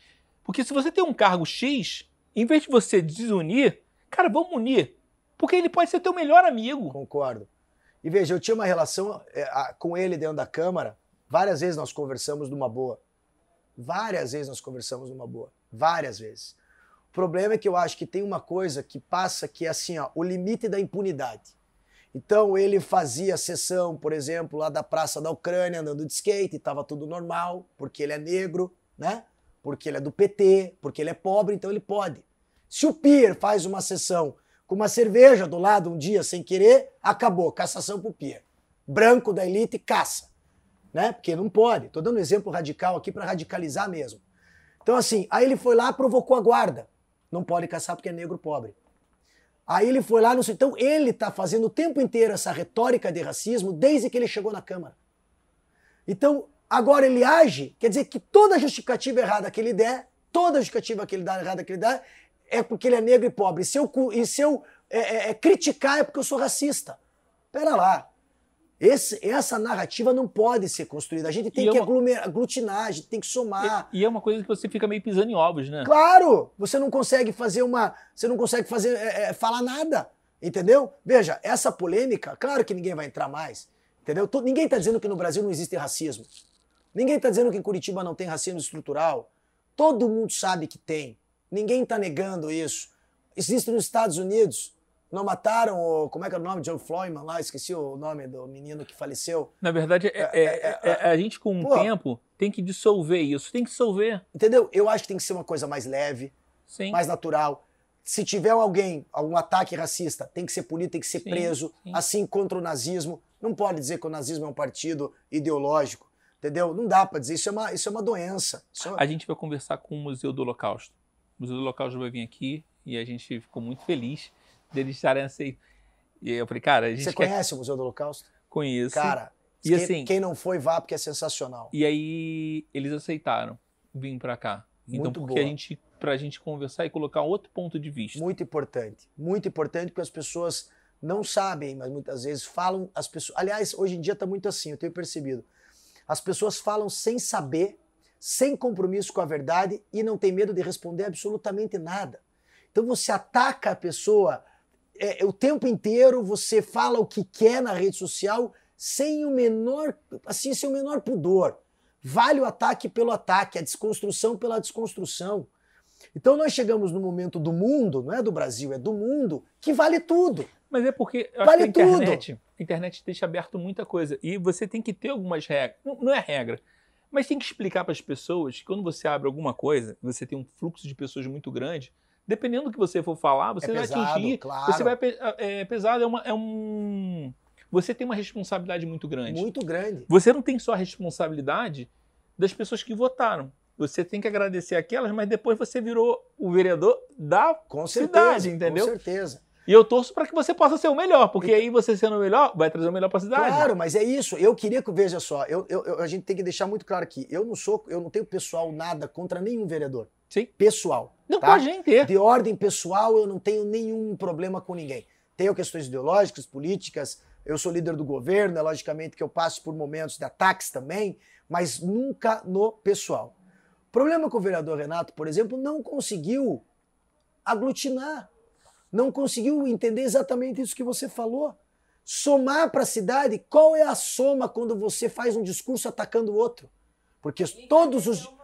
Porque se você tem um cargo X, em vez de você desunir, cara, vamos unir. Porque ele pode ser teu melhor amigo. Concordo. E veja, eu tinha uma relação é, com ele dentro da Câmara. Várias vezes nós conversamos numa boa. Várias vezes nós conversamos numa boa. Várias vezes. O problema é que eu acho que tem uma coisa que passa que é assim, ó, o limite da impunidade. Então ele fazia sessão, por exemplo, lá da Praça da Ucrânia, andando de skate, estava tudo normal, porque ele é negro, né? Porque ele é do PT, porque ele é pobre, então ele pode. Se o Pier faz uma sessão com uma cerveja do lado um dia sem querer, acabou, cassação pro Pier. Branco da elite caça, né? Porque não pode. Tô dando um exemplo radical aqui para radicalizar mesmo. Então assim, aí ele foi lá, provocou a guarda. Não pode caçar porque é negro pobre. Aí ele foi lá, não sei. Então ele está fazendo o tempo inteiro essa retórica de racismo desde que ele chegou na Câmara. Então, agora ele age, quer dizer que toda justificativa errada que ele der, toda justificativa que ele dá errada que ele dá, é porque ele é negro e pobre. E se eu, e se eu é, é, é criticar é porque eu sou racista. Pera lá. Esse, essa narrativa não pode ser construída. A gente tem e é que é uma... aglutinar, a gente tem que somar. E, e, é uma coisa que você fica meio pisando em ovos, né? Claro! Você não consegue fazer uma. Você não consegue fazer. É, é, falar nada. Entendeu? Veja, essa polêmica, claro que ninguém vai entrar mais. Entendeu? Ninguém está dizendo que no Brasil não existe racismo. Ninguém está dizendo que em Curitiba não tem racismo estrutural. Todo mundo sabe que tem. Ninguém está negando isso. Existe nos Estados Unidos não mataram o. Como é que é o nome? John Floyman lá? Esqueci o nome do menino que faleceu. Na verdade, é, é, é, é, é a gente com o pô, tempo tem que dissolver isso. Tem que dissolver. Entendeu? Eu acho que tem que ser uma coisa mais leve, sim. mais natural. Se tiver alguém, algum ataque racista, tem que ser punido, tem que ser sim, preso. Sim. Assim contra o nazismo. Não pode dizer que o nazismo é um partido ideológico. Entendeu? Não dá para dizer. Isso é uma, isso é uma doença. É uma... A gente vai conversar com o Museu do Holocausto. O Museu do Holocausto vai vir aqui e a gente ficou muito feliz deles estarem aceitando. E eu falei, cara, a gente. Você quer... conhece o Museu do Holocausto? Conheço. Cara, e quem, assim, quem não foi, vá, porque é sensacional. E aí eles aceitaram vir para cá. Então, muito porque boa. a gente, pra gente conversar e colocar outro ponto de vista. Muito importante. Muito importante, porque as pessoas não sabem, mas muitas vezes falam. as pessoas. Aliás, hoje em dia está muito assim, eu tenho percebido. As pessoas falam sem saber, sem compromisso com a verdade e não tem medo de responder absolutamente nada. Então você ataca a pessoa é, o tempo inteiro, você fala o que quer na rede social sem o menor, assim, sem o menor pudor. Vale o ataque pelo ataque, a desconstrução pela desconstrução. Então nós chegamos no momento do mundo, não é do Brasil, é do mundo, que vale tudo. Mas é porque vale a internet, tudo. a internet deixa aberto muita coisa. E você tem que ter algumas regras. Não, não é regra, mas tem que explicar para as pessoas que quando você abre alguma coisa, você tem um fluxo de pessoas muito grande, dependendo do que você for falar, você é vai pesado, atingir. Claro. Você vai é, é pesado, é, uma, é um. Você tem uma responsabilidade muito grande. Muito grande. Você não tem só a responsabilidade das pessoas que votaram. Você tem que agradecer aquelas, mas depois você virou o vereador da com certeza, cidade, entendeu? Com certeza. E eu torço para que você possa ser o melhor, porque então, aí você sendo o melhor vai trazer o melhor para a cidade. Claro, mas é isso. Eu queria que veja só, eu, eu, a gente tem que deixar muito claro aqui. Eu não sou, eu não tenho pessoal nada contra nenhum vereador. Sim. Pessoal. Não tá? pode nem ter. De ordem pessoal, eu não tenho nenhum problema com ninguém. Tenho questões ideológicas, políticas. Eu sou líder do governo, é logicamente que eu passo por momentos de ataques também, mas nunca no pessoal. O problema com o vereador Renato, por exemplo, não conseguiu aglutinar, não conseguiu entender exatamente isso que você falou. Somar para a cidade, qual é a soma quando você faz um discurso atacando o outro? Porque todos os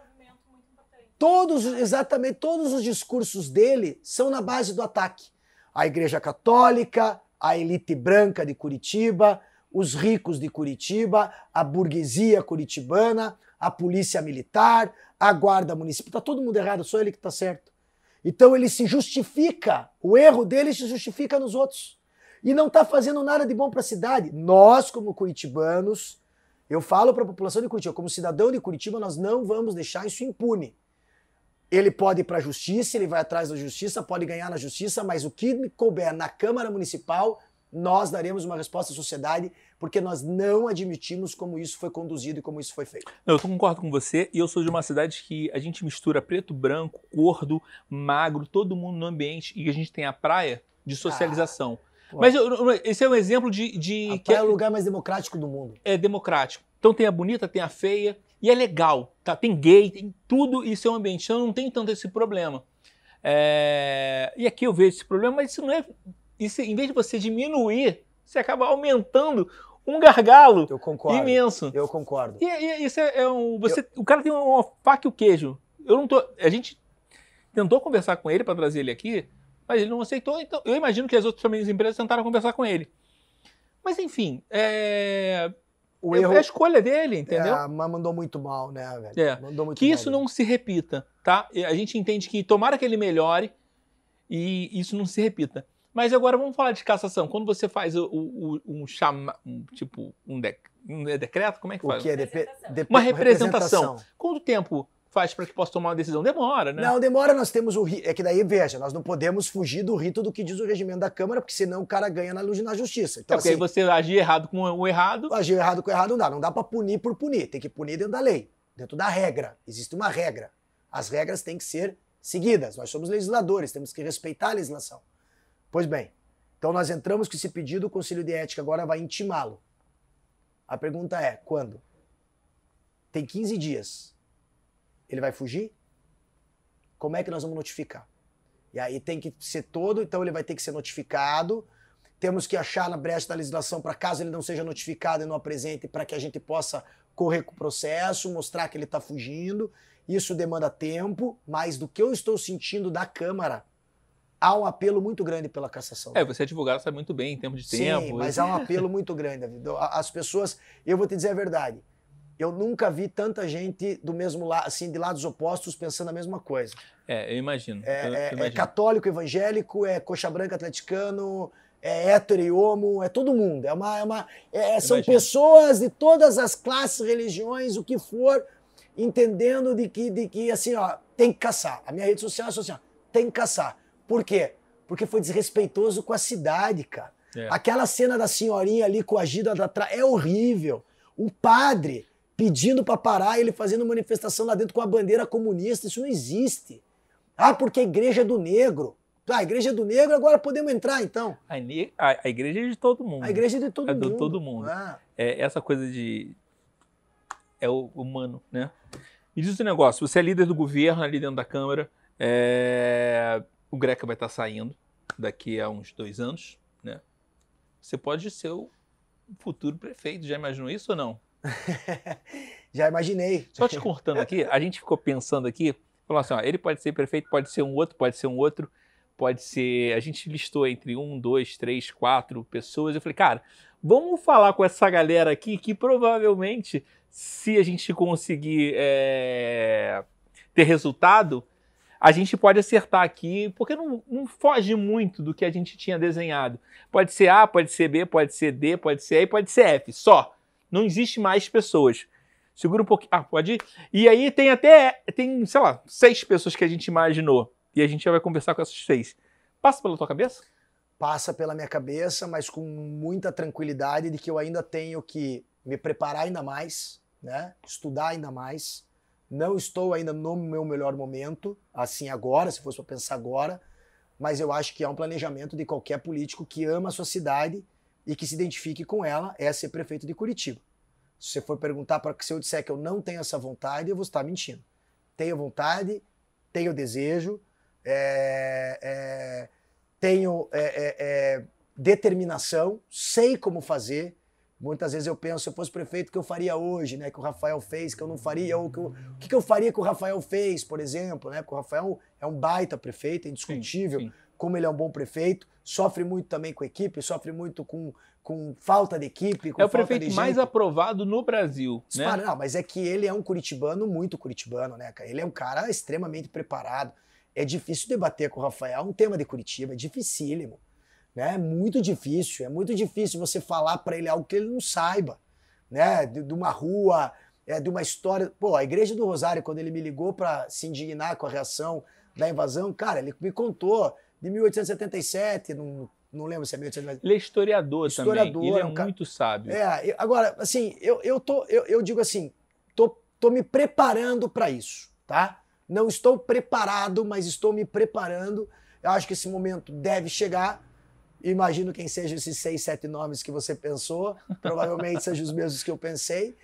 Todos, exatamente, todos os discursos dele são na base do ataque. A Igreja Católica, a elite branca de Curitiba, os ricos de Curitiba, a burguesia curitibana, a polícia militar, a guarda municipal. Tá todo mundo errado, só ele que tá certo. Então ele se justifica, o erro dele se justifica nos outros. E não está fazendo nada de bom para a cidade. Nós, como curitibanos, eu falo para a população de Curitiba, como cidadão de Curitiba, nós não vamos deixar isso impune. Ele pode ir para a justiça, ele vai atrás da justiça, pode ganhar na justiça, mas o que couber na Câmara Municipal nós daremos uma resposta à sociedade, porque nós não admitimos como isso foi conduzido e como isso foi feito. Eu concordo com você e eu sou de uma cidade que a gente mistura preto, branco, gordo, magro, todo mundo no ambiente e a gente tem a praia de socialização. Ah, Mas eu, esse é um exemplo de, de a que é o lugar mais democrático do mundo. é democrático. Então tem a bonita, tem a feia e é legal, tá? Tem gay, tem tudo isso é um ambiente. Então não tem tanto esse problema. É, E aqui eu vejo esse problema, mas isso não é. Isso, em vez de você diminuir, você acaba aumentando um gargalo Eu concordo. imenso. Eu concordo. E, e isso é, é um. Você, O cara tem uma faca e o queijo. Eu não tô. A gente tentou conversar com ele para trazer ele aqui, mas ele não aceitou. Então, eu imagino que as outras famílias empresas tentaram conversar com ele. Mas enfim, é, O é erro a escolha dele, entendeu? É, mas mandou muito mal, né, velho? É. Mandou muito que mal isso mesmo. não se repita, tá? E A gente entende que tomara que ele melhore e isso não se repita. Mas agora vamos falar de cassação. Quando você faz o, o- o- um chama, um, tipo um, dec- um decreto, como é que O faz? que é Representação. depe- Uma representação. Quanto tempo faz para que possa tomar uma decisão? Demora, né? Não, demora, nós temos o ri- É que daí, veja, nós não podemos fugir do rito do que diz o regimento da Câmara, porque senão o cara ganha na, na justiça. É Então, porque aí assim, você agir errado com o errado. agir errado com errado não dá. Não dá pra punir por punir. Tem que punir dentro da lei, dentro da regra. Existe uma regra. As regras têm que ser seguidas. Nós somos legisladores, temos que respeitar a legislação. Pois bem, então nós entramos com esse pedido, o Conselho de Ética agora vai intimá-lo. A pergunta é: quando? Tem 15 dias. Ele vai fugir? Como é que nós vamos notificar? E aí tem que ser todo, então ele vai ter que ser notificado. Temos que achar na brecha da legislação para caso ele não seja notificado e não apresente, para que a gente possa correr com o processo, mostrar que ele está fugindo. Isso demanda tempo, mas do que eu estou sentindo da Câmara, há um apelo muito grande pela cassação. É, você é advogado, sabe muito bem em termos de Sim, tempo. mas há um apelo muito grande, David. As pessoas, eu vou te dizer a verdade. Eu nunca vi tanta gente do mesmo lado, assim, de lados opostos pensando a mesma coisa. É, eu imagino. É, eu, é- eu é imagino. católico, evangélico, é coxa branca atleticano, é hétero e homo, é todo mundo. É uma, é uma, é- são Imagino. pessoas de todas as classes, religiões, o que for, entendendo de que, de que assim, ó, tem que caçar. A minha rede social é social, tem que caçar. Por quê? Porque foi desrespeitoso com a cidade, cara. É. Aquela cena da senhorinha ali coagida atrás é horrível. O padre pedindo para parar, ele fazendo manifestação lá dentro com a bandeira comunista, isso não existe. Ah, porque a igreja é do negro. Ah, a igreja é do negro, agora podemos entrar então. A, a- a igreja é de todo mundo. A igreja é de todo É mundo. do todo mundo. Ah, É essa coisa de. É o humano, né? Me diz o negócio: você é líder do governo ali dentro da Câmara. é, O Greca vai estar saindo daqui a uns dois anos, né? Você pode ser o futuro prefeito. Já imaginou isso ou não? Já imaginei. Só te cortando aqui, a gente ficou pensando aqui, falou assim, ó, ele pode ser prefeito, pode ser um outro, pode ser um outro, pode ser. A gente listou entre um, dois, três, quatro pessoas. Eu falei, cara, vamos falar com essa galera aqui que provavelmente, se a gente conseguir é, ter resultado, a gente pode acertar aqui, porque não, não foge muito do que a gente tinha desenhado. Pode ser A, pode ser B, pode ser D, pode ser E, pode ser F, só. Não existe mais pessoas. Segura um pouquinho. Ah, pode ir? E aí tem até, tem, sei lá, seis pessoas que a gente imaginou. E a gente já vai conversar com essas seis. Passa pela tua cabeça? Passa pela minha cabeça, mas com muita tranquilidade de que eu ainda tenho que me preparar ainda mais, né? Estudar ainda mais. Não estou ainda no meu melhor momento, assim agora, se fosse para pensar agora, mas eu acho que é um planejamento de qualquer político que ama a sua cidade e que se identifique com ela, é ser prefeito de Curitiba. Se você for perguntar para que se eu disser que eu não tenho essa vontade, eu vou estar mentindo. Tenho vontade, tenho desejo, é, é, tenho é, é, é, determinação, sei como fazer. Muitas vezes eu penso, se eu fosse prefeito, o que eu faria hoje, né? Que o Rafael fez, que eu não faria, ou que eu- o que, que eu faria que o Rafael fez, por exemplo, né? Porque o Rafael é um baita prefeito, é indiscutível, Sim, sim. como ele é um bom prefeito, sofre muito também com equipe, sofre muito com, com falta de equipe, com É o prefeito mais aprovado no Brasil, né? Não, mas é que ele é um curitibano muito curitibano, né, cara? Ele é um cara extremamente preparado. É difícil debater com o Rafael um tema de Curitiba, é dificílimo. Né? É muito difícil, é muito difícil você falar para ele algo que ele não saiba, né? De, de uma rua, é, de uma história. Pô, a Igreja do Rosário, quando ele me ligou para se indignar com a reação da invasão, cara, ele me contou de 1877, num, não lembro se é 1800. Ele é historiador, Historiador, também. Ele é, é um ca- muito sábio. É, eu- agora, assim, eu, eu, tô, eu, eu digo assim, tô, tô me preparando para isso, tá? Não estou preparado, mas estou me preparando. Eu acho que esse momento deve chegar. Imagino quem sejam esses seis, sete nomes que você pensou. Provavelmente sejam os mesmos que eu pensei.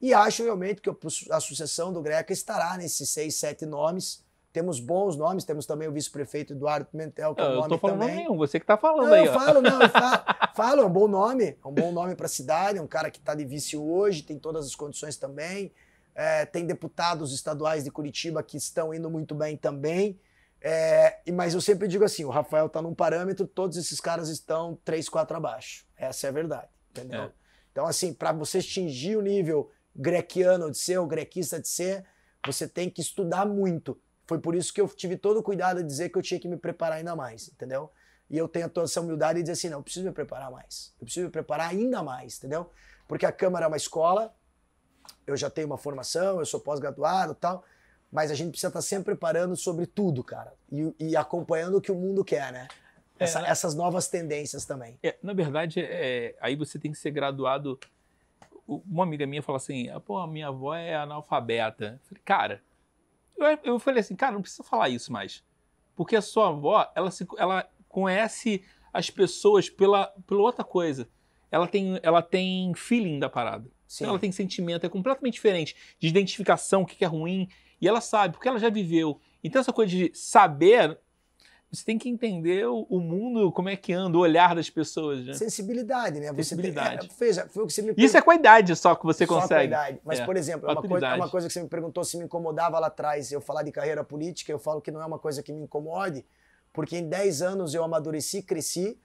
E acho realmente que a sucessão do Greca estará nesses seis, sete nomes. Temos bons nomes, temos também o vice-prefeito Eduardo Pimentel, que é um eu nome tô falando também. nenhum, você que tá falando Não, aí. eu ó. falo, não, eu falo, falo, é um bom nome, é um bom nome para a cidade, é um cara que está de vice hoje, tem todas as condições também. É, tem deputados estaduais de Curitiba que estão indo muito bem também. É, mas eu sempre digo assim: o Rafael está num parâmetro, todos esses caras estão 3, 4 abaixo. Essa é a verdade. Entendeu? É. Então, assim, para você atingir o nível grequiano de ser, ou grequista de ser, você tem que estudar muito. Foi por isso que eu tive todo o cuidado de dizer que eu tinha que me preparar ainda mais, entendeu? E eu tenho toda essa humildade de dizer assim, não, eu preciso me preparar mais. Eu preciso me preparar ainda mais, entendeu? Porque a Câmara é uma escola, eu já tenho uma formação, eu sou pós-graduado tal, mas a gente precisa estar sempre preparando sobre tudo, cara. E, e acompanhando o que o mundo quer, né? É, Essa- né? Essas novas tendências também. É, na verdade, é, aí você tem que ser graduado. Uma amiga minha falou assim: ah, pô, a minha avó é analfabeta. Eu falei, cara, eu, eu falei assim, cara, não precisa falar isso mais. Porque a sua avó, ela, se, ela conhece as pessoas pela, pela outra coisa. Ela tem, ela tem feeling da parada. Sim. Ela tem sentimento, é completamente diferente de identificação, o que é ruim. E ela sabe, porque ela já viveu. Então, essa coisa de saber, você tem que entender o, mundo, como é que anda, o olhar das pessoas. Né? Sensibilidade, né? Você tem- Sensibilidade. é, veja, foi o que você me Isso é com a idade só que você Só com a consegue. idade. Mas, É, por exemplo, é uma, coisa, é uma coisa que você me perguntou se me incomodava lá atrás. Eu falar de carreira política, eu falo que não é uma coisa que me incomode, porque em 10 anos eu amadureci, cresci,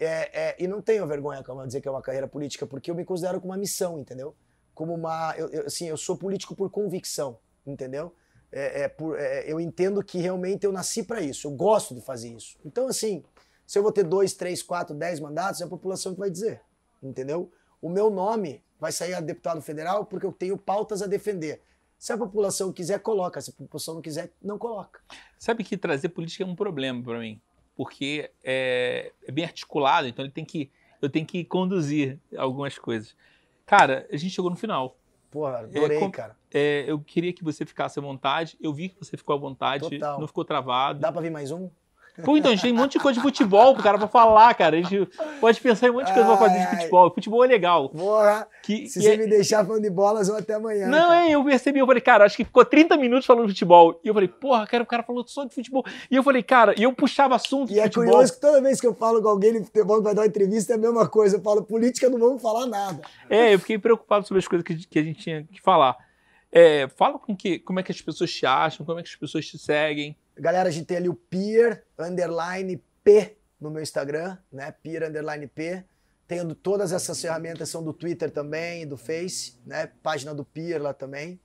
é, é, e não tenho vergonha como dizer que é uma carreira política, porque eu me considero como uma missão, entendeu? Como uma. Eu, eu, assim, eu sou político por convicção, entendeu? É, é por, é, eu entendo que realmente eu nasci para isso, eu gosto de fazer isso. Então, assim, se eu vou ter dois, três, quatro, dez mandatos, é a população que vai dizer, entendeu? O meu nome vai sair a deputado federal porque eu tenho pautas a defender. Se a população quiser, coloca. Se a população não quiser, não coloca. Sabe que trazer política é um problema para mim, porque é, é bem articulado, então ele tem que, eu tenho que conduzir algumas coisas. Cara, a gente chegou no final. Porra, adorei, É, com- cara. É, eu queria que você ficasse à vontade. Eu vi que você ficou à vontade, Total. não ficou travado. Dá pra vir mais um? Pô, então, a gente tem um monte de coisa de futebol pro cara pra falar, cara. A gente pode pensar em um monte de coisa pra fazer de Ai, ai. futebol. Futebol é legal. Porra, Que, se que você é- me deixar falando de bolas, eu até amanhã. Não, cara. é, eu percebi, eu falei, cara, acho que ficou 30 minutos falando de futebol. E eu falei, porra, cara, o cara falou só de futebol. E eu falei, cara, e eu puxava assunto E de é futebol. curioso que toda vez que eu falo com alguém de futebol que vai dar uma entrevista é a mesma coisa. Eu falo, política não vamos falar nada. É, eu fiquei preocupado sobre as coisas que, que a gente tinha que falar. É, fala com que, como é que as pessoas te acham, como é que as pessoas te seguem. Galera, a gente tem ali o Pier underline P no meu Instagram, né? Pier underline P. Tendo todas essas ferramentas são do Twitter também, do Face, né? Página do Pier lá também.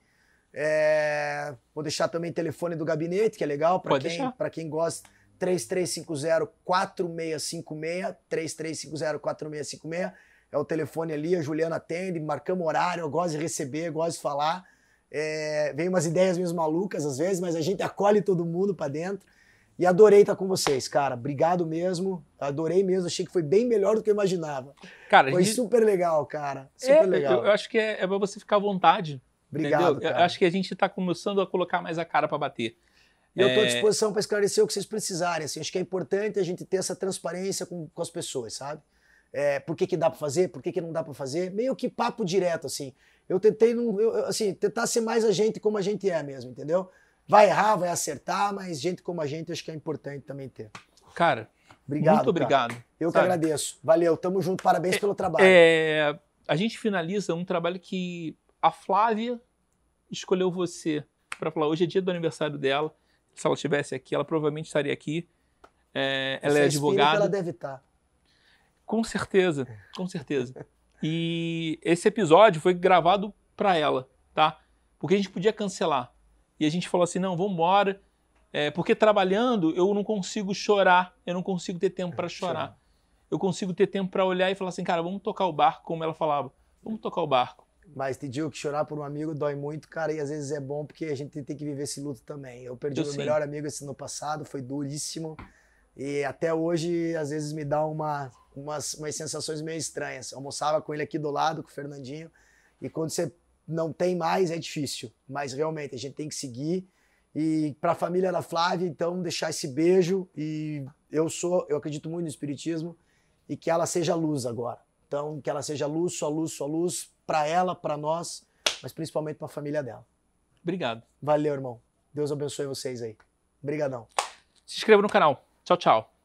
É, Vou deixar também o telefone do gabinete, que é legal para quem, quem gosta. 3350-4656, 3350-4656. É o telefone ali, a Juliana atende, marcamos horário, eu gosto de receber, gosto de falar. É, vem umas ideias meio malucas às vezes, mas a gente acolhe todo mundo pra dentro. E adorei estar com vocês, cara. Obrigado mesmo. Adorei mesmo. Achei que foi bem melhor do que eu imaginava. Cara, Foi gente- super legal, cara. Super é, legal. Eu, eu acho que é, é pra você ficar à vontade. Obrigado, entendeu? Eu cara. acho que a gente tá começando a colocar mais a cara pra bater. E eu estou à É, disposição para esclarecer o que vocês precisarem. Assim, acho que é importante a gente ter essa transparência com, com as pessoas, sabe? É, por que, que dá para fazer, por que, que não dá para fazer. Meio que papo direto, assim. Eu tentei, não, eu- assim, tentar ser mais a gente como a gente é mesmo, entendeu? Vai errar, vai acertar, mas gente como a gente acho que é importante também ter. Cara, Obrigado. muito cara. obrigado. Eu que sabe? agradeço. Valeu, tamo junto, parabéns pelo trabalho. É, a gente finaliza um trabalho que a Flávia escolheu você para falar. Hoje é dia do aniversário dela. Se ela estivesse aqui, ela provavelmente estaria aqui. É, ela é espírita, advogada. Ela deve tá. estar. Com certeza, com certeza. E esse episódio foi gravado para ela, tá? Porque a gente podia cancelar. E a gente falou assim: não, vamos embora. É, porque trabalhando eu não consigo chorar, eu não consigo ter tempo para chorar. Eu consigo ter tempo para olhar e falar assim, cara, vamos tocar o barco, como ela falava. Vamos tocar o barco. Mas te digo que chorar por um amigo dói muito, cara, e às vezes é bom porque a gente tem que viver esse luto também. Eu perdi Eu meu sim. melhor amigo esse ano passado, foi duríssimo. E até hoje, às vezes, me dá uma, umas, umas sensações meio estranhas. Eu almoçava com ele aqui do lado, com o Fernandinho, e quando você não tem mais, é difícil. Mas realmente, a gente tem que seguir. E para a família da Flávia, então, deixar esse beijo. E eu sou, eu acredito muito no Espiritismo, e que ela seja luz agora. Então, que ela seja luz, só luz, só luz, para ela, para nós, mas principalmente para a família dela. Obrigado. Valeu, irmão. Deus abençoe vocês aí. Obrigadão. Se inscreva no canal. Tchau, tchau.